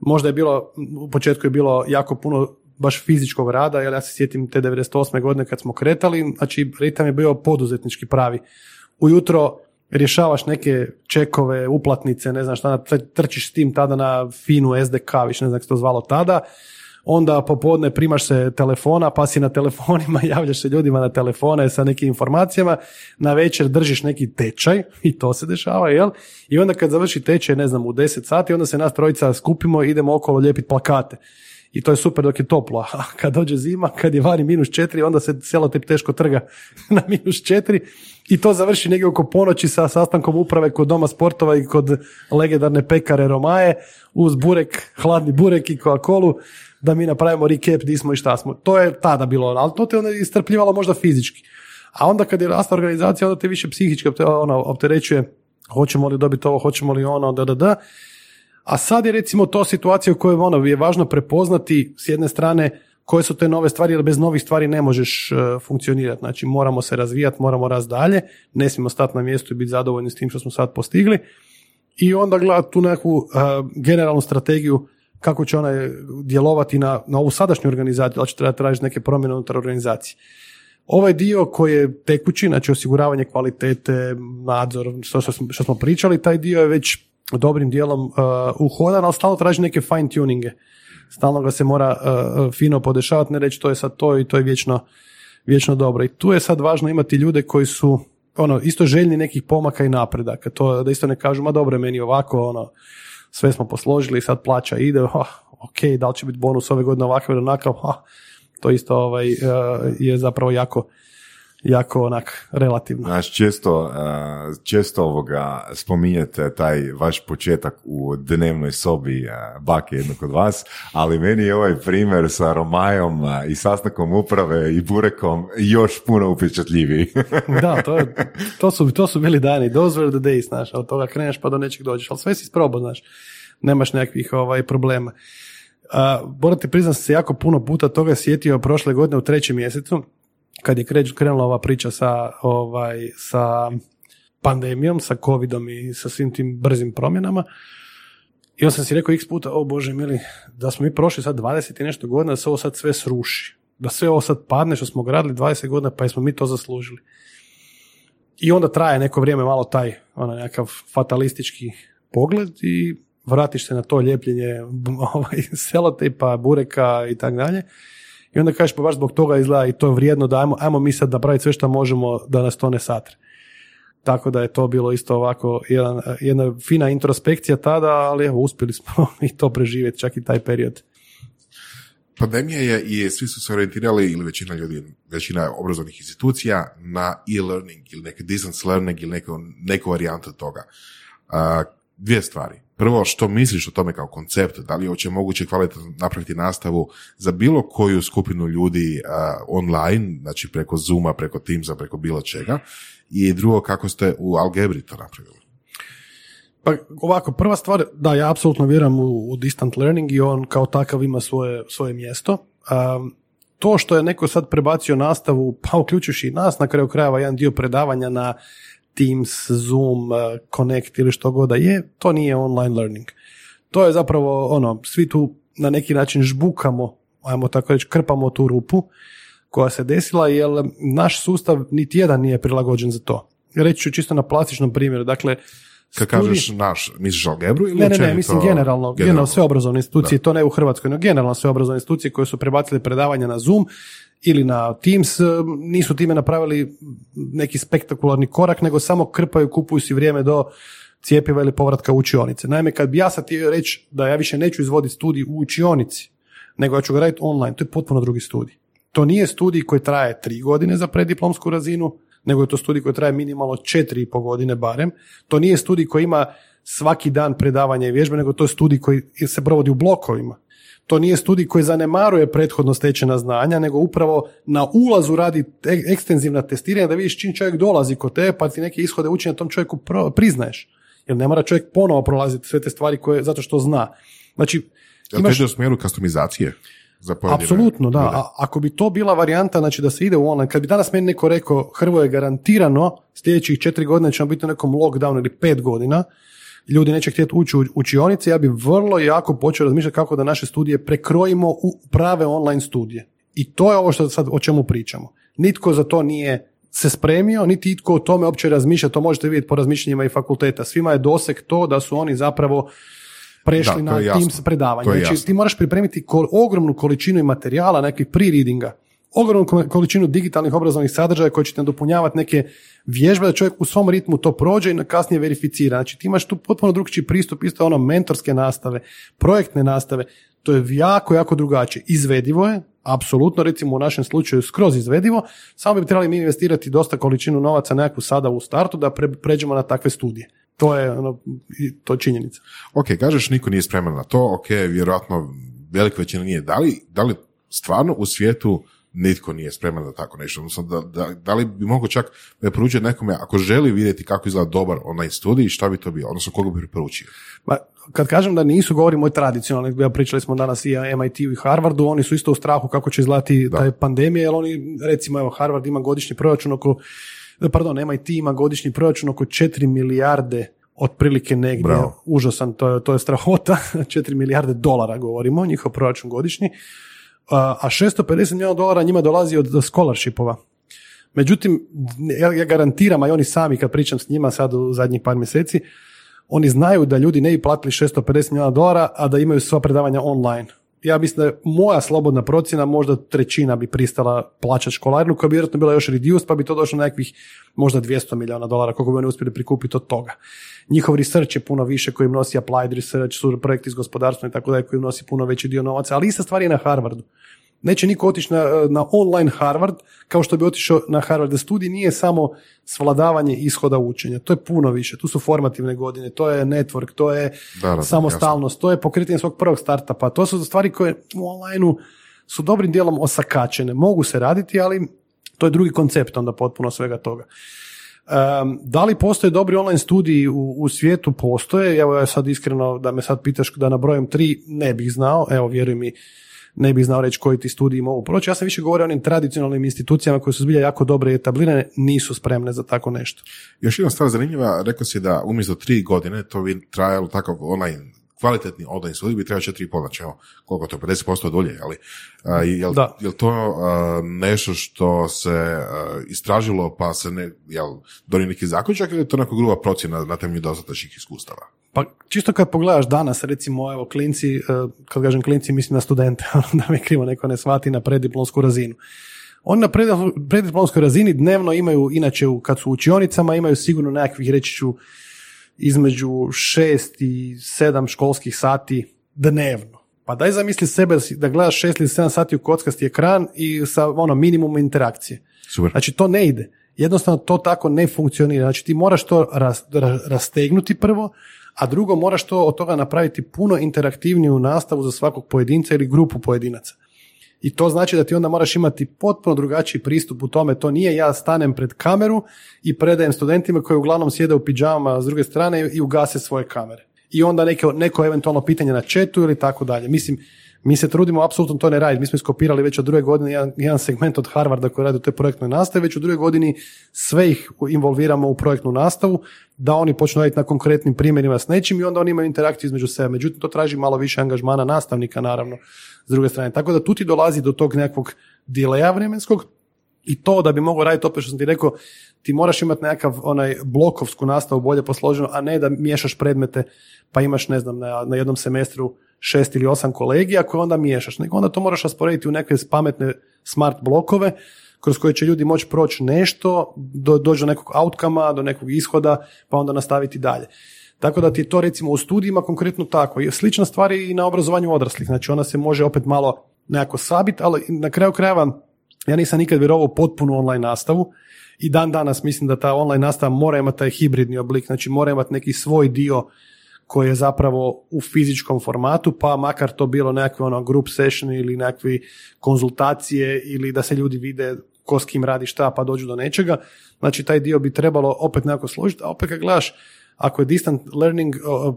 Možda je bilo, u početku je bilo jako puno baš fizičkog rada, jer ja se sjetim te 98. godine kad smo kretali, znači ritam je bio poduzetnički pravi. Ujutro rješavaš neke čekove, uplatnice, ne znam šta, trčiš s tim tada na finu SDK, više ne znam kako se to zvalo tada, onda popodne primaš se telefona, pa si na telefonima, javljaš se ljudima na telefone sa nekim informacijama, na večer držiš neki tečaj i to se dešava, jel? I onda kad završi tečaj, ne znam, u 10 sati, onda se nas trojica skupimo i idemo okolo lijepiti plakate. I to je super dok je toplo, a kad dođe zima, kad je vani minus četiri, onda se selotip teško trga na minus četiri i to završi negdje oko ponoći sa sastankom uprave kod doma sportova i kod legendarne pekare Romaje uz burek, hladni burek i Coca-Colu da mi napravimo recap di smo i šta smo. To je tada bilo, ali to te onda istrpljivalo možda fizički. A onda kad je rasta organizacija, onda te više psihički ono, opterećuje hoćemo li dobiti ovo, hoćemo li ono, da, da, da. A sad je recimo to situacija u kojoj ono, je važno prepoznati s jedne strane koje su te nove stvari, jer bez novih stvari ne možeš uh, funkcionirati. Znači moramo se razvijati, moramo raz dalje, ne smijemo stati na mjestu i biti zadovoljni s tim što smo sad postigli. I onda gledati tu neku uh, generalnu strategiju kako će ona djelovati na, na ovu sadašnju organizaciju, da će trebati tražiti neke promjene unutar organizacije. Ovaj dio koji je tekući, znači osiguravanje kvalitete, nadzor, što, što, smo, pričali, taj dio je već dobrim dijelom uh, uhodan, ali stalno traži neke fine tuninge. Stalno ga se mora uh, fino podešavati, ne reći to je sad to i to je vječno, vječno dobro. I tu je sad važno imati ljude koji su ono, isto željni nekih pomaka i napredaka. To da isto ne kažu, ma dobro, meni ovako, ono, sve smo posložili, sad plaća ide, oh, ok, da li će biti bonus ove godine ovakav ili onakav, oh, to isto ovaj, eh, je zapravo jako, jako onak relativno. Znaš, često, uh, često ovoga spominjete taj vaš početak u dnevnoj sobi uh, bake jednog od vas, ali meni je ovaj primjer sa Romajom uh, i sastankom uprave i burekom još puno upečatljiviji. da, to, je, to, su, to su bili dani, those were the days, znaš, od toga kreneš pa do nečeg dođeš, ali sve si isprobao, znaš, nemaš nekakvih ovaj, problema. Uh, moram ti se jako puno puta toga sjetio prošle godine u trećem mjesecu, kad je krenula ova priča sa, ovaj, sa pandemijom, sa covidom i sa svim tim brzim promjenama. I onda sam si rekao x puta, o Bože mili, da smo mi prošli sad 20 i nešto godina, da se ovo sad sve sruši. Da sve ovo sad padne što smo gradili 20 godina, pa smo mi to zaslužili. I onda traje neko vrijeme malo taj ono, nekakav fatalistički pogled i vratiš se na to ljepljenje ovaj, selotipa, bureka i tako dalje. I onda kažeš, pa baš zbog toga izgleda i to je vrijedno da ajmo, ajmo mi sad napraviti sve što možemo da nas to ne satre. Tako da je to bilo isto ovako jedan, jedna fina introspekcija tada, ali evo, uspjeli smo i to preživjeti, čak i taj period. Pandemija je i svi su se orijentirali, ili većina ljudi, većina obrazovnih institucija, na e-learning ili neki distance learning ili neku, neku varijantu toga. A, dvije stvari. Prvo, što misliš o tome kao koncept? Da li je uopće moguće kvalitetno napraviti nastavu za bilo koju skupinu ljudi a, online, znači preko Zooma, preko Teamsa, preko bilo čega? I drugo, kako ste u Algebri to napravili? Pa ovako, prva stvar, da, ja apsolutno vjerujem u, u distant learning i on kao takav ima svoje, svoje mjesto. Um, to što je neko sad prebacio nastavu, pa uključujući i nas, na kraju krajeva jedan dio predavanja na Teams, Zoom, uh, Connect ili što god da je, to nije online learning. To je zapravo ono, svi tu na neki način žbukamo, ajmo tako reći, krpamo tu rupu koja se desila, jer naš sustav niti jedan nije prilagođen za to. Reći ću čisto na plastičnom primjeru, dakle, Kad kažeš naš, misliš Algebru ili ne, ne, ne, mislim generalno, generalno sve obrazovne institucije, to ne u Hrvatskoj, no generalno sve obrazovne institucije koje su prebacile predavanja na Zoom ili na Teams, eh, nisu time napravili neki spektakularni korak, nego samo krpaju, kupuju si vrijeme do cijepiva ili povratka u učionice. Naime, kad bi ja sad htio reći da ja više neću izvoditi studij u učionici, nego ja ću ga raditi online, to je potpuno drugi studij. To nije studij koji traje tri godine za preddiplomsku razinu, nego je to studij koji traje minimalno četiri i po godine barem. To nije studij koji ima svaki dan predavanja i vježbe, nego to je studij koji se provodi u blokovima. To nije studij koji zanemaruje prethodno stečena znanja, nego upravo na ulazu radi e- ekstenzivna testiranja da vidiš čim čovjek dolazi kod tebe, pa ti neke ishode učenja tom čovjeku priznaješ. Jer ne mora čovjek ponovo prolaziti sve te stvari koje, zato što zna. Znači, Jel imaš- u smjeru? Za pojedine Apsolutno, da. A, ako bi to bila varijanta, znači da se ide u online, kad bi danas meni neko rekao Hrvoje je garantirano sljedećih četiri godine ćemo biti u nekom lockdownu ili pet godina, ljudi neće htjeti ući u učionice, ja bi vrlo jako počeo razmišljati kako da naše studije prekrojimo u prave online studije. I to je ovo što sad o čemu pričamo. Nitko za to nije se spremio, niti itko o tome uopće razmišlja, to možete vidjeti po razmišljanjima i fakulteta. Svima je doseg to da su oni zapravo prešli Da, na. Teams predavanje. Znači, jasno. ti moraš pripremiti kol- ogromnu količinu i materijala, nekih pre-readinga, ogromnu ko- količinu digitalnih obrazovnih sadržaja koji će te nadopunjavati neke vježbe da čovjek u svom ritmu to prođe i kasnije verificira. Znači ti imaš tu potpuno drugčiji pristup, isto ono mentorske nastave, projektne nastave, to je jako, jako drugačije. Izvedivo je, apsolutno, recimo u našem slučaju skroz izvedivo, samo bi trebali mi investirati dosta količinu novaca nekakvu sada u startu da pre- pređemo na takve studije. To je, ono, to je činjenica. Ok, kažeš niko nije spreman na to, ok, vjerojatno velika većina nije. Da li, da li stvarno u svijetu nitko nije spreman na tako nešto? Odnosno, da, da, da li bi mogao čak preporučiti nekome, ako želi vidjeti kako izgleda dobar online studij, šta bi to bio? Odnosno, koga bi preporučio? Ma, kad kažem da nisu, govorimo o tradicionalnim, ja pričali smo danas i o MIT-u i Harvardu, oni su isto u strahu kako će izgledati Da. taj pandemija, jer oni, recimo, evo, Harvard ima godišnji proračun oko, pardon, MIT ima godišnji proračun oko 4 milijarde otprilike negdje, Bravo. užasan, to je, to je strahota, 4 milijarde dolara govorimo, njihov proračun godišnji, a a 650 milijuna dolara njima dolazi od scholarshipova. Međutim, ja garantiram, a i oni sami kad pričam s njima sad u zadnjih par mjeseci, oni znaju da ljudi ne bi platili 650 milijuna dolara, a da imaju sva predavanja online. Ja mislim da je moja slobodna procjena možda trećina bi pristala plaćati školarinu koja bi vjerojatno bila još reduced pa bi to došlo na nekakvih možda 200 milijuna dolara koliko bi oni uspjeli prikupiti od toga. Njihov research je puno više koji nosi applied research, su projekti iz gospodarstva i tako da koji im nosi puno veći dio novaca, ali ista stvar je na Harvardu. Neće niko otići na, na online Harvard kao što bi otišao na Harvard. Studij nije samo svladavanje ishoda učenja. To je puno više. Tu su formativne godine, to je network, to je Da, da, samostalnost, to je pokretanje svog prvog startupa. To su stvari koje u online su dobrim dijelom osakačene. Mogu se raditi, ali to je drugi koncept onda potpuno svega toga. Um, da li postoje dobri online studiji u, u svijetu? Postoje. Evo ja sad iskreno da me sad pitaš da nabrojim tri, ne bih znao. Evo vjeruj mi, ne bih znao reći koji ti studiji mogu proći. Ja sam više govorio o onim tradicionalnim institucijama koje su zbilja jako dobre i etablirane, nisu spremne za tako nešto. Još jedna stvar zanimljiva, rekao si da umjesto tri godine to bi trajalo takav online kvalitetni online studij bi trebao četiri znači evo, koliko to, 50% dulje, ali a, jel, Da. jel to a, nešto što se a, istražilo pa se ne, jel, donio neki zaključak ili je to neka gruba procjena na temelju dosadašnjih iskustava? Pa čisto kad pogledaš danas, recimo, evo, klinci, eh, kad kažem klinci, mislim na studente, da me krivo neko ne shvati na preddiplomsku razinu. Oni na pred- preddiplomskoj razini dnevno imaju, inače kad su u učionicama, imaju sigurno nekakvih, reći ću, između šest i sedam školskih sati dnevno. Pa daj zamisli sebe da gledaš šest ili sedam sati u kockasti ekran i sa ono minimum interakcije. Super. Znači to ne ide. Jednostavno to tako ne funkcionira. Znači ti moraš to ras- ra- rastegnuti prvo, a drugo moraš to od toga napraviti puno interaktivniju nastavu za svakog pojedinca ili grupu pojedinaca. I to znači da ti onda moraš imati potpuno drugačiji pristup u tome. To nije ja stanem pred kameru i predajem studentima koji uglavnom sjede u pidžamama s druge strane i ugase svoje kamere. I onda neko, neko eventualno pitanje na četu ili tako dalje. Mislim, mi se trudimo apsolutno to ne raditi. Mi smo iskopirali već od druge godine jedan, jedan segment od Harvarda koji radi u toj projektnoj nastavi. Već u drugoj godini sve ih involviramo u projektnu nastavu da oni počnu raditi na konkretnim primjerima s nečim i onda oni imaju interakciju između sebe. Međutim, to traži malo više angažmana nastavnika, naravno, s druge strane. Tako da tu ti dolazi do tog nekakvog dileja vremenskog i to da bi mogao raditi, opet što sam ti rekao, ti moraš imati nekakav onaj blokovsku nastavu bolje posloženu, a ne da miješaš predmete, pa imaš, ne znam, na, na jednom semestru šest ili osam kolegija koje onda miješaš, nego onda to moraš rasporediti u neke pametne smart blokove kroz koje će ljudi moći proći nešto, do, doći do nekog outkama, do nekog ishoda, pa onda nastaviti dalje. Tako da ti je to recimo u studijima konkretno tako. I Slična stvar je i na obrazovanju odraslih. Znači ona se može opet malo nekako sabiti, ali na kraju krajeva ja nisam nikad vjerovao potpunu online nastavu i dan danas mislim da ta online nastava mora imati taj hibridni oblik, znači mora imati neki svoj dio koji je zapravo u fizičkom formatu, pa makar to bilo nekakve ono group session ili nekakve konzultacije ili da se ljudi vide ko s kim radi šta pa dođu do nečega. Znači taj dio bi trebalo opet nekako složiti, a opet kad gledaš ako je distant learning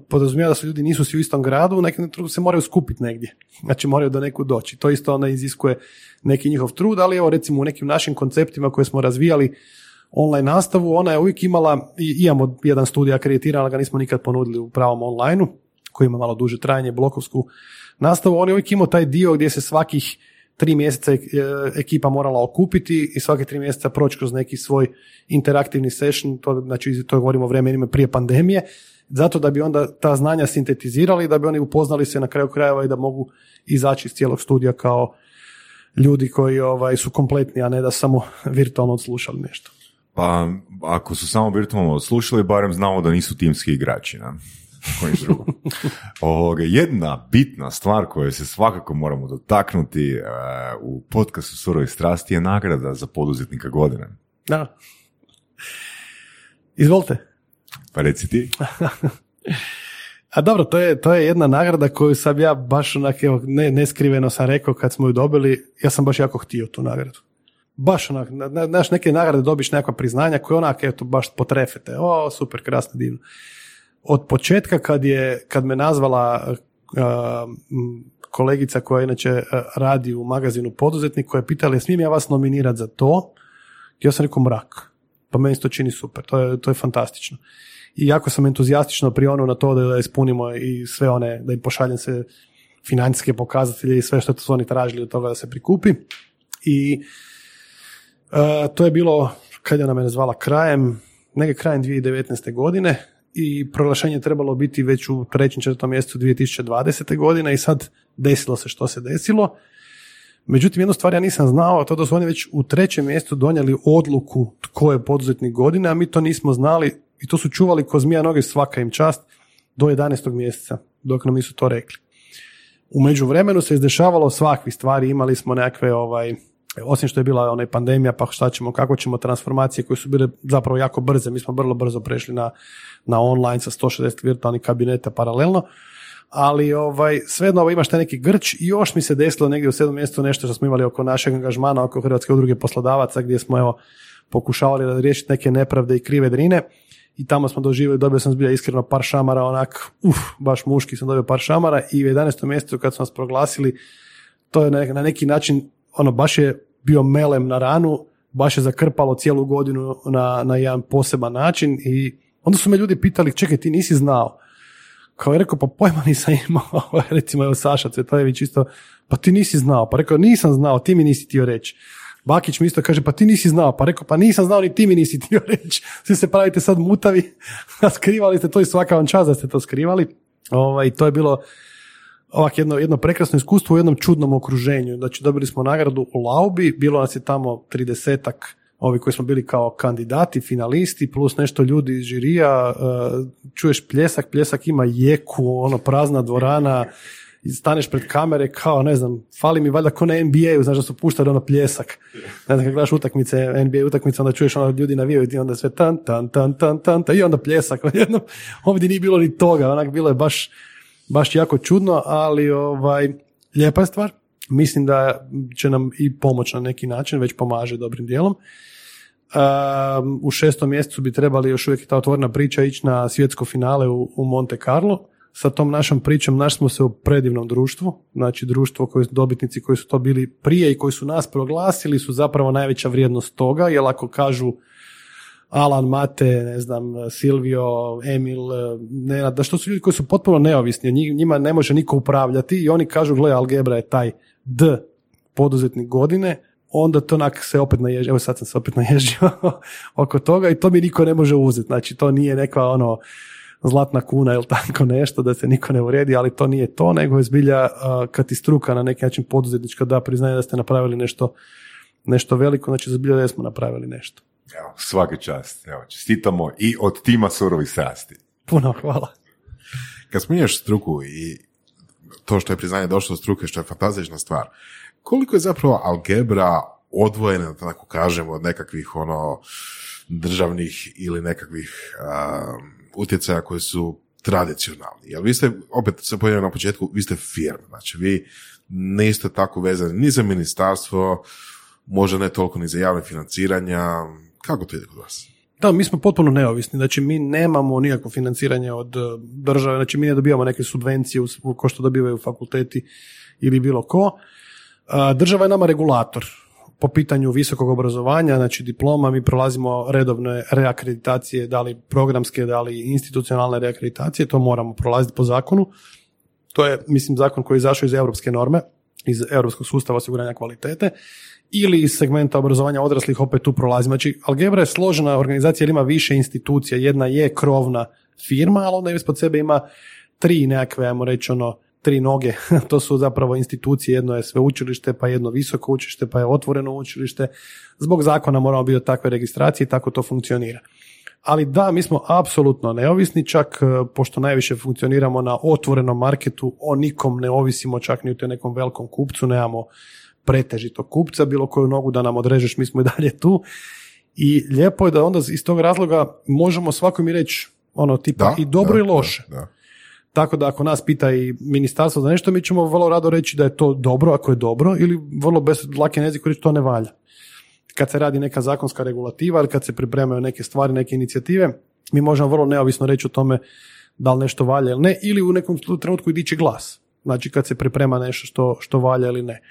podrazumijeva da su ljudi nisu svi u istom gradu, u nekom trenutku se moraju skupiti negdje. Znači moraju do nekud doći. To isto onda iziskuje neki njihov trud, ali evo recimo u nekim našim konceptima koje smo razvijali online nastavu, ona je uvijek imala, i imamo jedan studij akreditiran, ali ga nismo nikad ponudili u pravom online koji ima malo duže trajanje, blokovsku nastavu, on je uvijek imao taj dio gdje se svakih tri mjeseca e, ekipa morala okupiti i svake tri mjeseca proći kroz neki svoj interaktivni session, to, znači to govorimo o vremenima prije pandemije, zato da bi onda ta znanja sintetizirali, da bi oni upoznali se na kraju krajeva i da mogu izaći iz cijelog studija kao ljudi koji ovaj, su kompletni, a ne da samo virtualno odslušali nešto. Pa, ako su samo virtualno slušali, barem znamo da nisu timski igrači, na? Koji drugo. Ovoga, jedna bitna stvar koju se svakako moramo dotaknuti e, u podcastu Surove strasti je nagrada za poduzetnika godine. Da. Izvolite. Pa reci ti. A dobro, to je, to je jedna nagrada koju sam ja baš onak, evo, ne, neskriveno sam rekao kad smo ju dobili, ja sam baš jako htio tu nagradu. Baš onak, na- na- znaš, neke nagrade dobiš nekakva priznanja koje onak, eto, baš potrefete. O, super, krasno, divno. Od početka kad je, kad me nazvala uh, kolegica koja inače radi u magazinu Poduzetnik, koja je pitala, "Jel smijem ja vas nominirati za to? Ja sam rekao mrak. Pa meni se to čini super, to je, to je fantastično. I jako sam entuzijastično prionuo na to da, da ispunimo i sve one, da im pošaljem se financijske pokazatelje i sve što su oni tražili od toga da se prikupi. I e, to je bilo, kad je ona mene zvala krajem, negdje krajem 2019. godine i proglašenje je trebalo biti već u trećem, četvrtom mjesecu 2020. godine i sad desilo se što se desilo. Međutim, jednu stvar ja nisam znao, a to da su oni već u trećem mjestu donijeli odluku tko je poduzetnik godine, a mi to nismo znali i to su čuvali ko zmija noge svaka im čast do 11. mjeseca, dok nam nisu to rekli. U međuvremenu se izdešavalo svakvih stvari, imali smo nekakve ovaj, osim što je bila onaj pandemija, pa šta ćemo, kako ćemo transformacije koje su bile zapravo jako brze, mi smo vrlo brzo prešli na, na online sa 160 virtualnih kabineta paralelno, ali ovaj, svejedno ovo imaš taj neki grč. I još mi se desilo negdje u sedmom mjestu nešto što smo imali oko našeg angažmana, oko Hrvatske udruge poslodavaca gdje smo evo pokušavali da riješiti neke nepravde i krive drine. I tamo smo doživjeli, dobio sam zbilja iskreno par šamara, onak, uf, baš muški sam dobio par šamara. I u 11. mjesecu kad smo nas proglasili, to je na neki način, ono, baš je bio melem na ranu, baš je zakrpalo cijelu godinu na, na jedan poseban način i onda su me ljudi pitali, čekaj, ti nisi znao. Kao je rekao, pa pojma nisam imao, recimo evo Saša Cvetojević isto, pa ti nisi znao, pa rekao, nisam znao, ti mi nisi htio reći. Bakić mi isto kaže, pa ti nisi znao, pa rekao, pa nisam znao ni ti mi nisi htio reći. Svi se pravite sad mutavi, skrivali ste to i svaka vam čast da ste to skrivali. Ovaj, to je bilo ovak jedno, jedno prekrasno iskustvo u jednom čudnom okruženju. Znači dobili smo nagradu u Laubi, bilo nas je tamo tridesetak ovi koji smo bili kao kandidati, finalisti, plus nešto ljudi iz žirija, e, čuješ pljesak, pljesak ima jeku, ono prazna dvorana, staneš pred kamere kao, ne znam, fali mi valjda ko na NBA-u, znaš da su puštali ono pljesak. Ne znam, kad gledaš utakmice, NBA utakmice, onda čuješ ono ljudi navijaju i onda sve tan, tan, tan, tan, tan, i onda pljesak. Ovdje nije bilo ni toga, onak bilo je baš, baš jako čudno, ali ovaj, lijepa je stvar. Mislim da će nam i pomoć na neki način, već pomaže dobrim dijelom. Um, u šestom mjesecu bi trebali još uvijek ta otvorena priča ići na svjetsko finale u, Monte Carlo sa tom našom pričom našli smo se u predivnom društvu, znači društvo koje dobitnici koji su to bili prije i koji su nas proglasili su zapravo najveća vrijednost toga, jer ako kažu Alan, Mate, ne znam, Silvio, Emil, Nenad, da što su ljudi koji su potpuno neovisni, njima ne može niko upravljati i oni kažu, gle, Algebra je taj D poduzetnik godine, onda to onak se opet naježio, evo sad sam se opet naježio oko toga i to mi niko ne može uzeti, znači to nije neka ono, zlatna kuna ili tako nešto da se niko ne uredi, ali to nije to, nego je zbilja kad ti struka na neki način poduzetnička da priznaje da ste napravili nešto, nešto veliko, znači zbilja da smo napravili nešto. Evo, svaki čast. Evo, čestitamo i od tima surovi sasti. Puno hvala. Kad spominješ struku i to što je priznanje došlo od struke, što je fantastična stvar, koliko je zapravo algebra odvojena, da tako kažemo, od nekakvih ono državnih ili nekakvih utjecaja koji su tradicionalni. Jer vi ste, opet se pojavio na početku, vi ste firma, znači vi niste tako vezani ni za ministarstvo, možda ne toliko ni za javne financiranja. Kako to ide kod vas? Da, mi smo potpuno neovisni, znači mi nemamo nikakvo financiranje od e, države, znači mi ne dobijamo neke subvencije ko što dobivaju fakulteti ili bilo ko. E, država je nama regulator, po pitanju visokog obrazovanja, znači diploma, mi prolazimo redovne reakreditacije, da li programske, da li institucionalne reakreditacije, to moramo prolaziti po zakonu. To je, mislim, zakon koji je izašao iz europske norme, iz europskog sustava osiguranja kvalitete, ili iz segmenta obrazovanja odraslih opet tu prolazimo. Znači, Algebra je složena organizacija jer ima više institucija. Jedna je krovna firma, ali onda ispod sebe ima tri nekakve, ajmo reći, ono, tri noge, to su zapravo institucije, jedno je sveučilište, pa jedno visoko učilište, pa je otvoreno učilište. Zbog zakona moramo biti takve registracije i tako to funkcionira. Ali da, mi smo apsolutno neovisni, čak e, pošto najviše funkcioniramo na otvorenom marketu, o nikom ne ovisimo, čak ni u nekom velikom kupcu, nemamo pretežitog kupca, bilo koju nogu da nam odrežeš, mi smo i dalje tu. I lijepo je da onda iz tog razloga možemo svakom i reći ono tipa i dobro i loše. da. Tako da ako nas pita i ministarstvo za nešto, mi ćemo vrlo rado reći da je to dobro, ako je dobro, ili vrlo bez lake jeziku reći to ne valja. Kad se radi neka zakonska regulativa ili kad se pripremaju neke stvari, neke inicijative, mi možemo vrlo neovisno reći o tome da li nešto valja ili ne, ili u nekom trenutku i dići glas. Znači kad se priprema nešto što, što valja ili ne.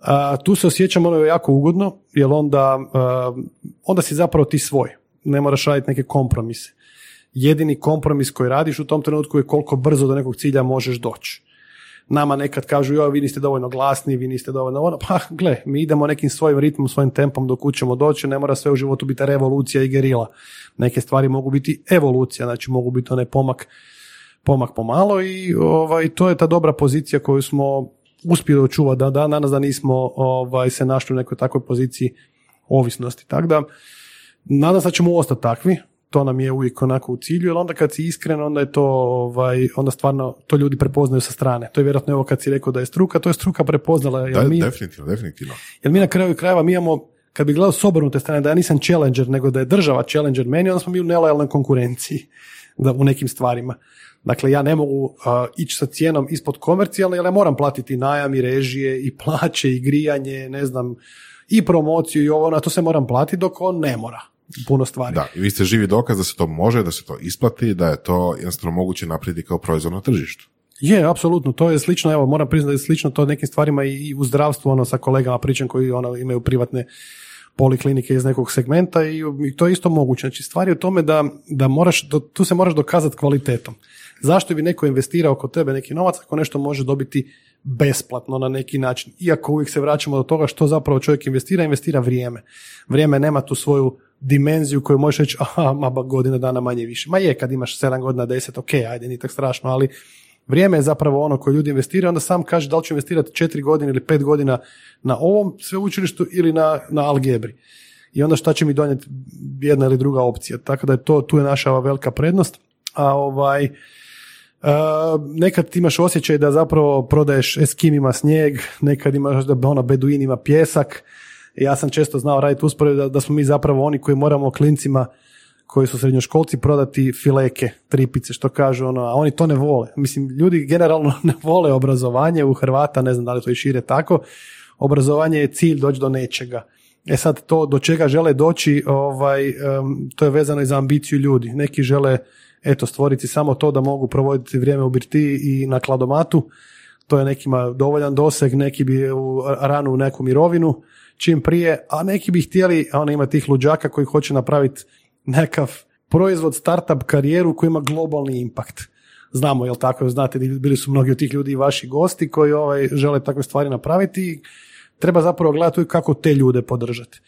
A, tu se osjećamo ono jako ugodno, jer onda, onda si zapravo ti svoj. Ne moraš raditi neke kompromise jedini kompromis koji radiš u tom trenutku je koliko brzo do nekog cilja možeš doći. nama nekad kažu, joj, vi niste dovoljno glasni, vi niste dovoljno ono, pa gle, mi idemo nekim svojim ritmom, svojim tempom dok ćemo doći, ne mora sve u životu biti revolucija i gerila. Neke stvari mogu biti evolucija, znači mogu biti onaj pomak, pomak pomalo i ovaj, to je ta dobra pozicija koju smo uspjeli očuvati da danas da nismo ovaj, se našli u nekoj takvoj poziciji ovisnosti. Tako da, nadam se da ćemo ostati takvi, to nam je uvijek onako u cilju, jer onda kad si iskren, onda je to, ovaj, onda stvarno to ljudi prepoznaju sa strane. To je vjerojatno ovo kad si rekao da je struka, to je struka prepoznala. Jer Da, mi, definitivno, definitivno. jer mi na kraju krajeva mi imamo, kad bi gledao s obrnute strane, da ja nisam challenger, nego da je država challenger meni, onda smo mi u nelojalnoj konkurenciji da, u nekim stvarima. Dakle, ja ne mogu uh, ići sa cijenom ispod komercijalne, jer ja moram platiti najam i režije i plaće i grijanje, ne znam, i promociju i ovo, na to se moram platiti dok on ne mora puno stvari. Da, i vi ste živi dokaz da se to može, da se to isplati, da je to jednostavno moguće napraviti kao proizvod na tržištu. Je, apsolutno, to je slično, evo, moram priznati da je slično to nekim stvarima i u zdravstvu, ono, sa kolegama pričam koji ono, imaju privatne poliklinike iz nekog segmenta i, i to je isto moguće. Znači, stvar je u tome da, da moraš, do- tu se moraš dokazati kvalitetom. Zašto bi neko investirao kod tebe neki novac ako nešto može dobiti besplatno na neki način. Iako uvijek se vraćamo do toga što zapravo čovjek investira, investira vrijeme. Vrijeme nema tu svoju dimenziju koju možeš reći, aha, ma godina dana manje više. Ma je, kad imaš 7 godina, 10, ok, ajde, nije tako strašno, ali vrijeme je zapravo ono koje ljudi investiraju, onda sam kaže da li ću investirati 4 godine ili 5 godina na ovom sveučilištu ili na, na algebri. I onda šta će mi donijeti jedna ili druga opcija. Tako da je to, tu je naša velika prednost. A ovaj, Uh, nekad imaš osjećaj da zapravo prodaješ eskimima snijeg, nekad imaš da ono beduinima pjesak. Ja sam često znao raditi usporedbu da, da smo mi zapravo oni koji moramo klincima koji su srednjoškolci prodati fileke, tripice, što kažu, ono, a oni to ne vole. Mislim, ljudi generalno ne vole obrazovanje u Hrvata, ne znam da li to i šire tako. Obrazovanje je cilj doći do nečega. E sad, to do čega žele doći, ovaj, to je vezano i za ambiciju ljudi. Neki žele eto, stvoriti samo to da mogu provoditi vrijeme u birtiji i na kladomatu. To je nekima dovoljan doseg, neki bi u ranu u neku mirovinu čim prije, a neki bi htjeli, a ona ima tih luđaka koji hoće napraviti nekav proizvod, startup karijeru koji ima globalni impakt. Znamo, jel tako, znate, bili su mnogi od tih ljudi i vaši gosti koji ovaj, žele takve stvari napraviti i treba zapravo gledati kako te ljude podržati.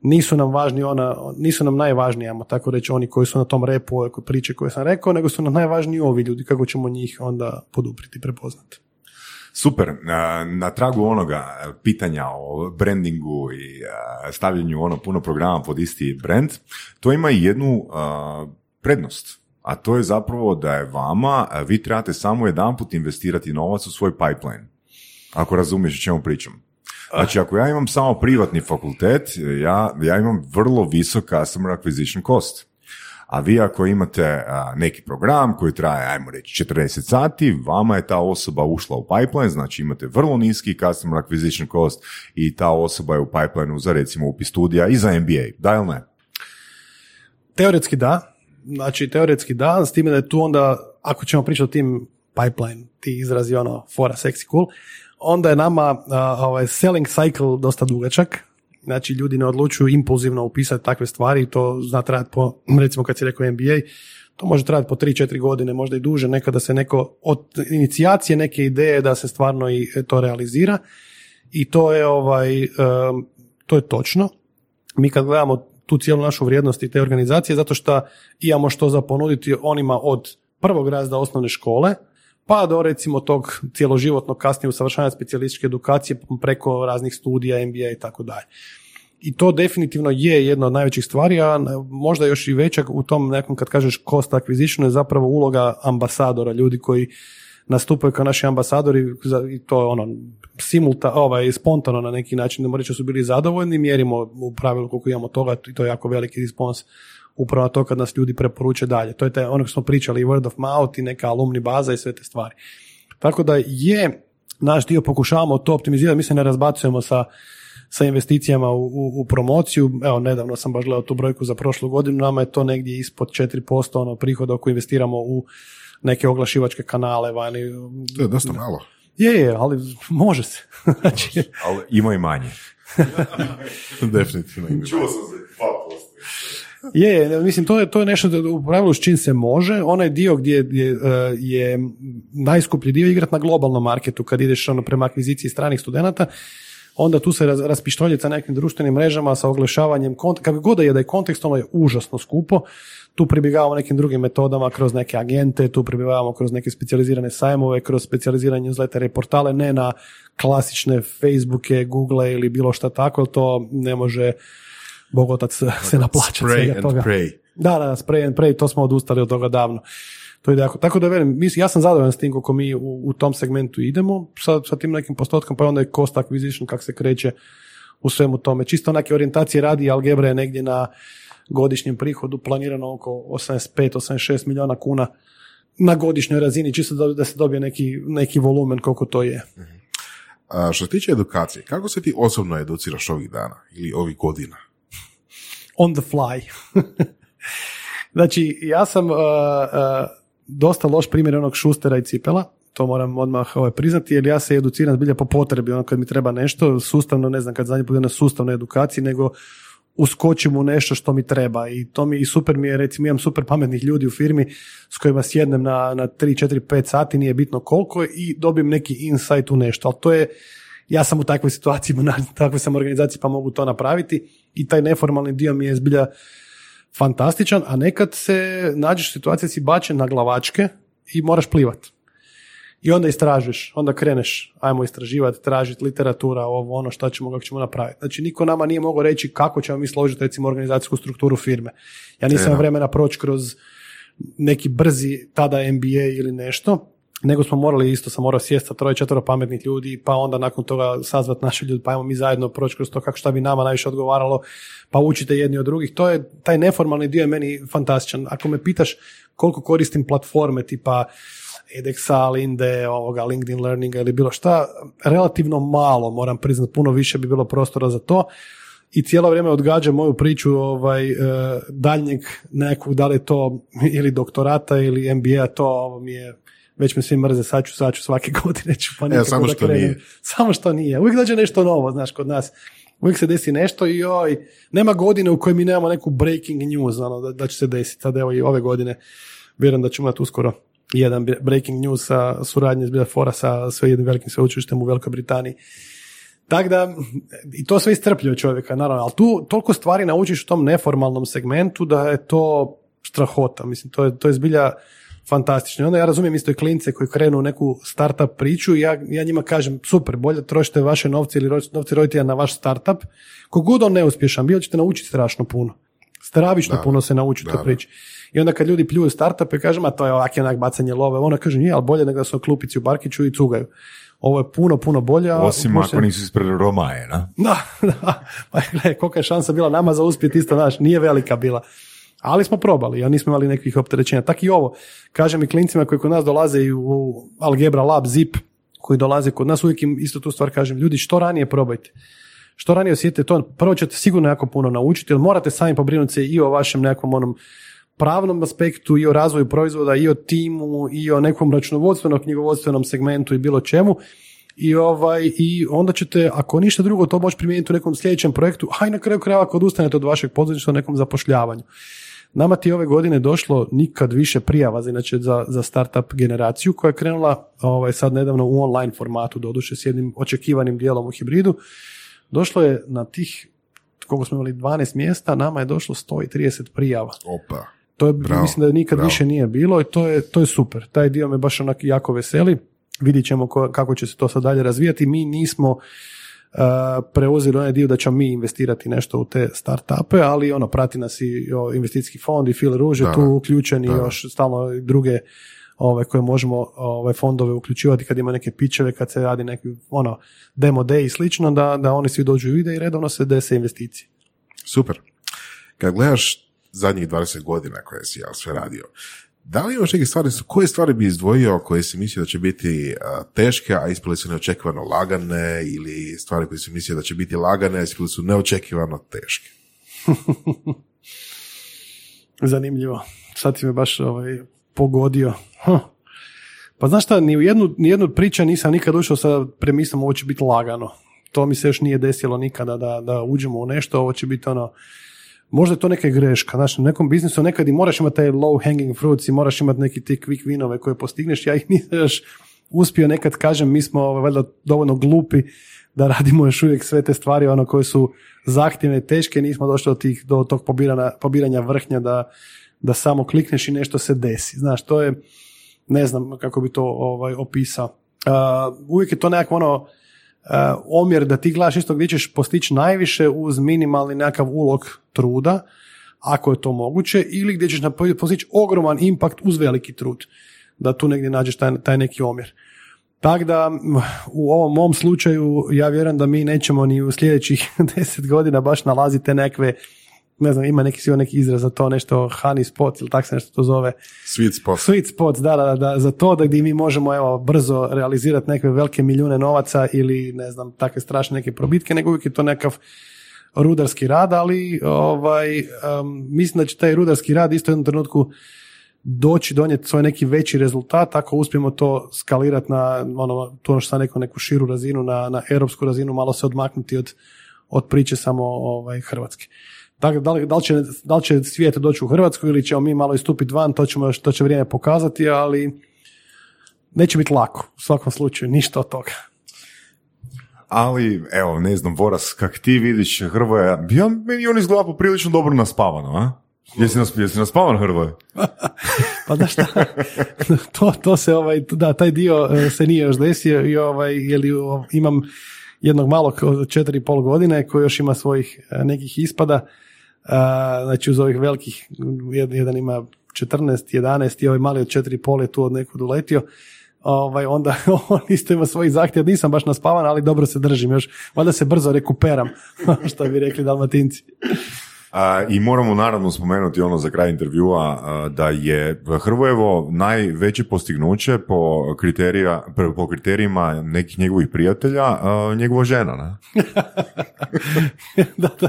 Nisu nam važni ona, nisu nam najvažniji, ajmo tako reći, oni koji su na tom repu, ove priče koje sam rekao, nego su nam najvažniji ovi ljudi, kako ćemo njih onda podupriti, prepoznati. Super, na, tragu onoga e, pitanja o brandingu i e, stavljanju ono puno programa pod isti brand, to ima i jednu e, prednost, a to je zapravo da je vama, vi trebate samo jedanput investirati novac u svoj pipeline, ako razumiješ o čemu pričam. Znači, ako ja imam samo privatni fakultet, ja, ja imam vrlo visok customer acquisition cost. A vi ako imate neki program koji traje, ajmo reći, 40 sati, vama je ta osoba ušla u pipeline, znači imate vrlo niski customer acquisition cost i ta osoba je u pipelineu za recimo upis studija i za MBA. Da ili ne? Teoretski da, znači teoretski da, s time da je tu onda, ako ćemo pričati o tim pipeline, ti izrazi ono, fora, sexy, cool, onda je nama a, ovaj selling cycle dosta dugačak, znači ljudi ne odlučuju impulzivno upisati takve stvari to zna trajati po, recimo kad si rekao MBA, to može trajati po 3-4 godine, možda i duže, nekada se neko od inicijacije neke ideje da se stvarno i to realizira i to je ovaj, em, to je točno. Mi kad gledamo tu cijelu našu vrijednost i te organizacije, zato što imamo što za ponuditi onima od prvog razda osnovne škole, pa do recimo tog cjeloživotnog kasnije usavršavanja specijalističke edukacije preko raznih studija, MBA i tako dalje. I to definitivno je jedna od najvećih stvari, a možda još i veća u tom nekom kad kažeš cost acquisition je zapravo uloga ambasadora, ljudi koji nastupaju kao naši ambasadori i to je ono simulta, ovaj, spontano na neki način, ne reći su bili zadovoljni, mjerimo u pravilu koliko imamo toga i to je jako veliki respons upravo na to kad nas ljudi preporuče dalje. To je taj, ono što smo pričali, i word of mouth i neka alumni baza i sve te stvari. Tako da je naš dio pokušavamo to optimizirati, mi se ne razbacujemo sa, sa investicijama u, u, u promociju. Evo, nedavno sam baš gledao tu brojku za prošlu godinu, nama je to negdje ispod 4% ono prihoda ako investiramo u neke oglašivačke kanale vani. To je dosta malo. Je, je, ali može se. znači, Ali ima i manje. Definitivno. ima. sam se, Je, je, mislim, to je, to je nešto da u pravilu s čim se može. Onaj dio gdje, gdje uh, je najskuplji dio igrat na globalnom marketu, kad ideš ono prema akviziciji stranih studenata, onda tu se raz, raspištolje sa nekim društvenim mrežama, sa oglašavanjem, kont- kako god da je da je kontekstualno je užasno skupo, tu pribjegavamo nekim drugim metodama kroz neke agente, tu pribjegavamo kroz neke specijalizirane sajmove, kroz specijalizirane newslettere i portale, ne na klasične Facebooke, Google ili bilo šta tako, to ne može Bogotac se naplaća Spray svega and toga. pray. Da, da, spray and pray, to smo odustali od toga davno. To ide jako. Tako da velim, mislim, ja sam zadovoljan s tim kako mi u, u tom segmentu idemo, sa, sa tim nekim postotkom, pa onda je cost acquisition kako se kreće u svemu tome. Čisto neke orijentacije radi, Algebra je negdje na godišnjem prihodu planirano oko 85-86 milijuna kuna na godišnjoj razini, čisto da, da se dobije neki, neki volumen koliko to je. A što se tiče edukacije, kako se ti osobno educiraš ovih dana ili ovih godina? on the fly. znači, ja sam uh, uh, dosta loš primjer onog šustera i cipela, to moram odmah ovaj, priznati, jer ja se educiram zbilja po potrebi, ono kad mi treba nešto, sustavno, ne znam, kad zadnji put na sustavnoj edukaciji, nego uskočim u nešto što mi treba. I to mi i super mi je, recimo imam super pametnih ljudi u firmi s kojima sjednem na, na 3, 4, 5 sati, nije bitno koliko i dobijem neki insight u nešto, ali to je, ja sam u takvoj situaciji, na takvoj sam organizaciji pa mogu to napraviti. I taj neformalni dio mi je zbilja fantastičan, a nekad se nađeš u situaciji si bačen na glavačke i moraš plivat. I onda istražiš, onda kreneš, ajmo istraživati, tražiti literatura, ovo, ono, šta ćemo, kako ćemo napraviti. Znači, niko nama nije mogao reći kako ćemo mi složiti, recimo, organizacijsku strukturu firme. Ja nisam vremena proći kroz neki brzi tada MBA ili nešto, nego smo morali, isto sam morao sjesti troje, četvero pametnih ljudi, pa onda nakon toga sazvat naše ljudi, pa ajmo mi zajedno proći kroz to kako šta bi nama najviše odgovaralo, pa učite jedni od drugih. To je, taj neformalni dio je meni fantastičan. Ako me pitaš koliko koristim platforme tipa edxa, Linde, ovoga, LinkedIn Learninga ili bilo šta, relativno malo, moram priznati, puno više bi bilo prostora za to i cijelo vrijeme odgađam moju priču ovaj, e, daljnjeg nekog, da li je to ili doktorata ili MBA, to ovo mi je već me svi mrze, sad ću, sad ću svake godine ću pa nikako samo da što krenem. nije. Samo što nije. Uvijek dođe nešto novo, znaš, kod nas. Uvijek se desi nešto i joj, nema godine u kojoj mi nemamo neku breaking news, ono, da, da će se desiti. Sad evo i ove godine, vjerujem da ćemo imati uskoro jedan breaking news sa suradnje zbilja fora sa sve jednim velikim sveučilištem u Velikoj Britaniji. Tako da, i to sve iscrpljuje čovjeka, naravno, ali tu toliko stvari naučiš u tom neformalnom segmentu da je to strahota, mislim, to je, to je zbilja fantastično. Onda ja razumijem isto i klince koji krenu u neku startup priču i ja, ja njima kažem, super, bolje trošite vaše novce ili novce roditelja na vaš startup, kogod on neuspješan bio ćete naučiti strašno puno. Stravično Da, puno se naučiti da, u priči. I onda kad ljudi pljuju startupe, kažem, a to je ovak onak bacanje love, ona kaže, nije, ali bolje nego da su na klupici u Barkiću i cugaju. Ovo je puno, puno bolje. Osim ako nisu ispred Romaje, na? da, da. Pa gledaj, kolika je šansa bila nama za uspjet isto naš, nije velika bila. Ali smo probali, a nismo imali nekih opterećenja. Tako i ovo, kažem i klincima koji kod nas dolaze i u Algebra Lab, ZIP, koji dolaze kod nas, uvijek im isto tu stvar kažem, ljudi što ranije probajte. Što ranije osjetite to, prvo ćete sigurno jako puno naučiti, jer morate sami pobrinuti se i o vašem nekom onom pravnom aspektu i o razvoju proizvoda i o timu i o nekom računovodstvenom knjigovodstvenom segmentu i bilo čemu. I ovaj i onda ćete ako ništa drugo to moći primijeniti u nekom sljedećem projektu a i na kraju krajeva ako odustanete od vašeg poduzetništva u nekom zapošljavanju nama ti ove godine došlo nikad više prijava za, inače za, za startup generaciju koja je krenula ovaj, sad nedavno u online formatu doduše s jednim očekivanim dijelom u hibridu došlo je na tih koliko smo imali 12 mjesta, nama je došlo 130 prijava. Opa. To je, Bravo, mislim da nikad bravo. više nije bilo i to je, to je super. Taj dio me baš onak jako veseli. Vidit ćemo ko- kako će se to sad dalje razvijati. Mi nismo uh, preuzeli onaj dio da ćemo mi investirati nešto u te startupe, ali ono, prati nas i investicijski fond i Phil Ruže Da, tu uključeni da. još stalno druge ove koje možemo ove fondove uključivati kad ima neke pičeve, kad se radi neki ono demo day i slično, da, da oni svi dođu i vide i redovno se dese investicije. Super. Kad gledaš zadnjih 20 godina koje si ja sve radio, da li imaš neke stvari, koje stvari bi izdvojio koje si mislio da će biti teške, a ispale su neočekivano lagane, ili stvari koje si mislio da će biti lagane, a ispale su neočekivano teške? Zanimljivo. Sad ti me baš ovaj, pogodio. Huh. Pa znaš šta, ni u jednu, ni jednu priču nisam nikad ušao sa premisom ovo će biti lagano. To mi se još nije desilo nikada da, da uđemo u nešto, ovo će biti ono možda je to neka greška. Znači, u nekom biznisu nekad i moraš imati taj low hanging fruits i moraš imati neki ti quick winove koje postigneš. Ja ih nisam još uspio nekad, kažem, mi smo ovaj, valjda dovoljno glupi da radimo još uvijek sve te stvari ono koje su zahtjevne teške, nismo došli do, tih, do tog pobiranja, pobiranja vrhnja da, da samo klikneš i nešto se desi. Znaš, to je, ne znam kako bi to ovaj, opisao. Uh, uvijek je to nekako ono, omjer da ti gledaš isto gdje ćeš postići najviše uz minimalni nekakav ulog truda, ako je to moguće, ili gdje ćeš postići ogroman impakt uz veliki trud. Da tu negdje nađeš taj, taj neki omjer. Tako da u ovom mom slučaju ja vjerujem da mi nećemo ni u sljedećih deset godina baš nalaziti te nekve ne znam, ima neki neki izraz za to, nešto honey spot ili tak se nešto to zove. Sweet spot. Sweet spot, da, da, da, za to da gdje mi možemo evo, brzo realizirati neke velike milijune novaca ili ne znam, takve strašne neke probitke, nego uvijek je to nekav rudarski rad, ali ovaj, mislim da će taj rudarski rad isto u jednom trenutku doći donijeti svoj neki veći rezultat ako uspijemo to skalirati na ono, to ono što sam rekao, neku širu razinu, na, na europsku razinu, malo se odmaknuti od, od priče samo ovaj, Hrvatske. Dakle, da li, da, li će, da li će svijet doći u Hrvatsku ili ćemo mi malo istupiti van, to, ćemo, to će vrijeme pokazati, ali neće biti lako u svakom slučaju, ništa od toga. Ali, evo, ne znam, Voras, kak ti vidiš Hrvoja, ja, meni on izgleda poprilično dobro naspavano, a? Jesi, nas, jesi naspavan Hrvoje? pa da šta, to, to se, ovaj, da, taj dio e, se nije još desio i ovaj, jeli, imam jednog malog od četiri i pol godine koji još ima svojih e, nekih ispada, znači uz ovih velikih, jedan ima 14, 11 i ovaj mali od četiri pol je tu od nekud uletio, ovaj, onda on isto ima svojih zahtjeva, nisam baš naspavan, ali dobro se držim još, valjda se brzo rekuperam, što bi rekli dalmatinci. I moramo naravno spomenuti ono za kraj intervjua da je Hrvojevo najveće postignuće po, kriterija, po kriterijima nekih njegovih prijatelja njegova žena, ne? da, da.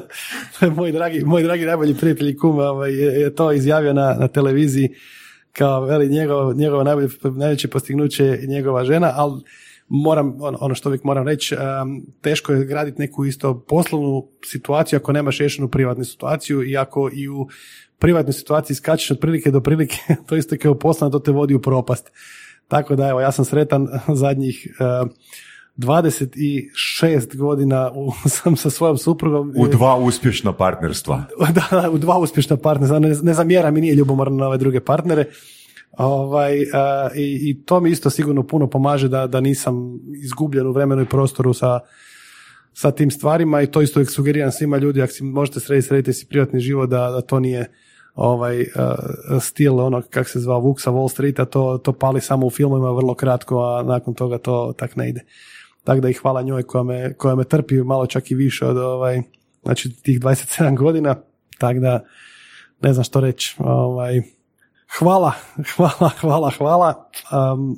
Moj dragi, moj dragi najbolji prijatelj i kum ovaj, je, je to izjavio na, na televiziji kao veli njegov, njegovo najbolje, najveće postignuće njegova žena, ali moram, ono, što uvijek moram reći, teško je graditi neku isto poslovnu situaciju ako nemaš riješenu privatnu situaciju i ako i u privatnoj situaciji skačeš od prilike do prilike, to isto kao poslovno, to te vodi u propast. Tako da, evo, ja sam sretan zadnjih uh, 26 godina u, sam sa svojom suprugom. U dva uspješna partnerstva. Da, u dva uspješna partnerstva. Ne, ne zamjera mi nije ljubomorno na ove druge partnere. Ovaj, i, i, to mi isto sigurno puno pomaže da, da nisam izgubljen u vremenu i prostoru sa, sa tim stvarima i to isto sugeriram svima ljudi, ako si možete srediti, sredite si privatni život, da, da to nije ovaj stil ono kak se zvao Vuksa Wall Streeta, to, to pali samo u filmovima vrlo kratko, a nakon toga to tak ne ide. Tako da ih hvala njoj koja me, koja me trpi malo čak i više od ovaj, znači tih 27 godina, tako da ne znam što reći. Ovaj, Hvala, hvala, hvala, hvala. Um,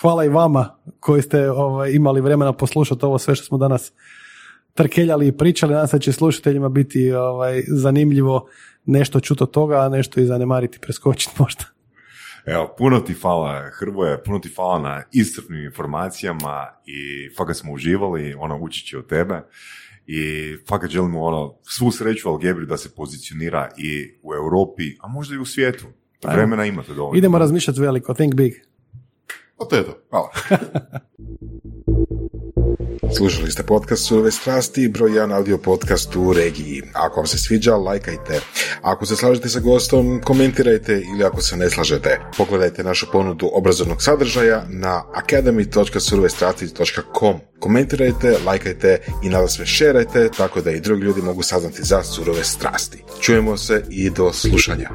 hvala i vama koji ste ovaj, imali vremena poslušati ovo sve što smo danas trkeljali i pričali. Nadam se da će slušateljima biti ovaj, zanimljivo nešto čuti od toga, a nešto i zanemariti, preskočiti možda. Evo, puno ti hvala Hrvoje, puno ti hvala na iscrpnim informacijama i fakat smo uživali, ono, će od tebe i fakat želimo ono, svu sreću Algebri da se pozicionira i u Europi, a možda i u svijetu. Pa Vremena imate dovoljno. Idemo razmišljati veliko, think big. O to je to. Hvala. Slušali ste podcast Surove strasti, broj 1 audio podcast u regiji. Ako vam se sviđa, lajkajte. Ako se slažete sa gostom, komentirajte ili ako se ne slažete, pogledajte našu ponudu obrazovnog sadržaja na academy.surovestrasti.com. Komentirajte, lajkajte i nada sve šerajte tako da i drugi ljudi mogu saznati za surove strasti. Čujemo se i do slušanja.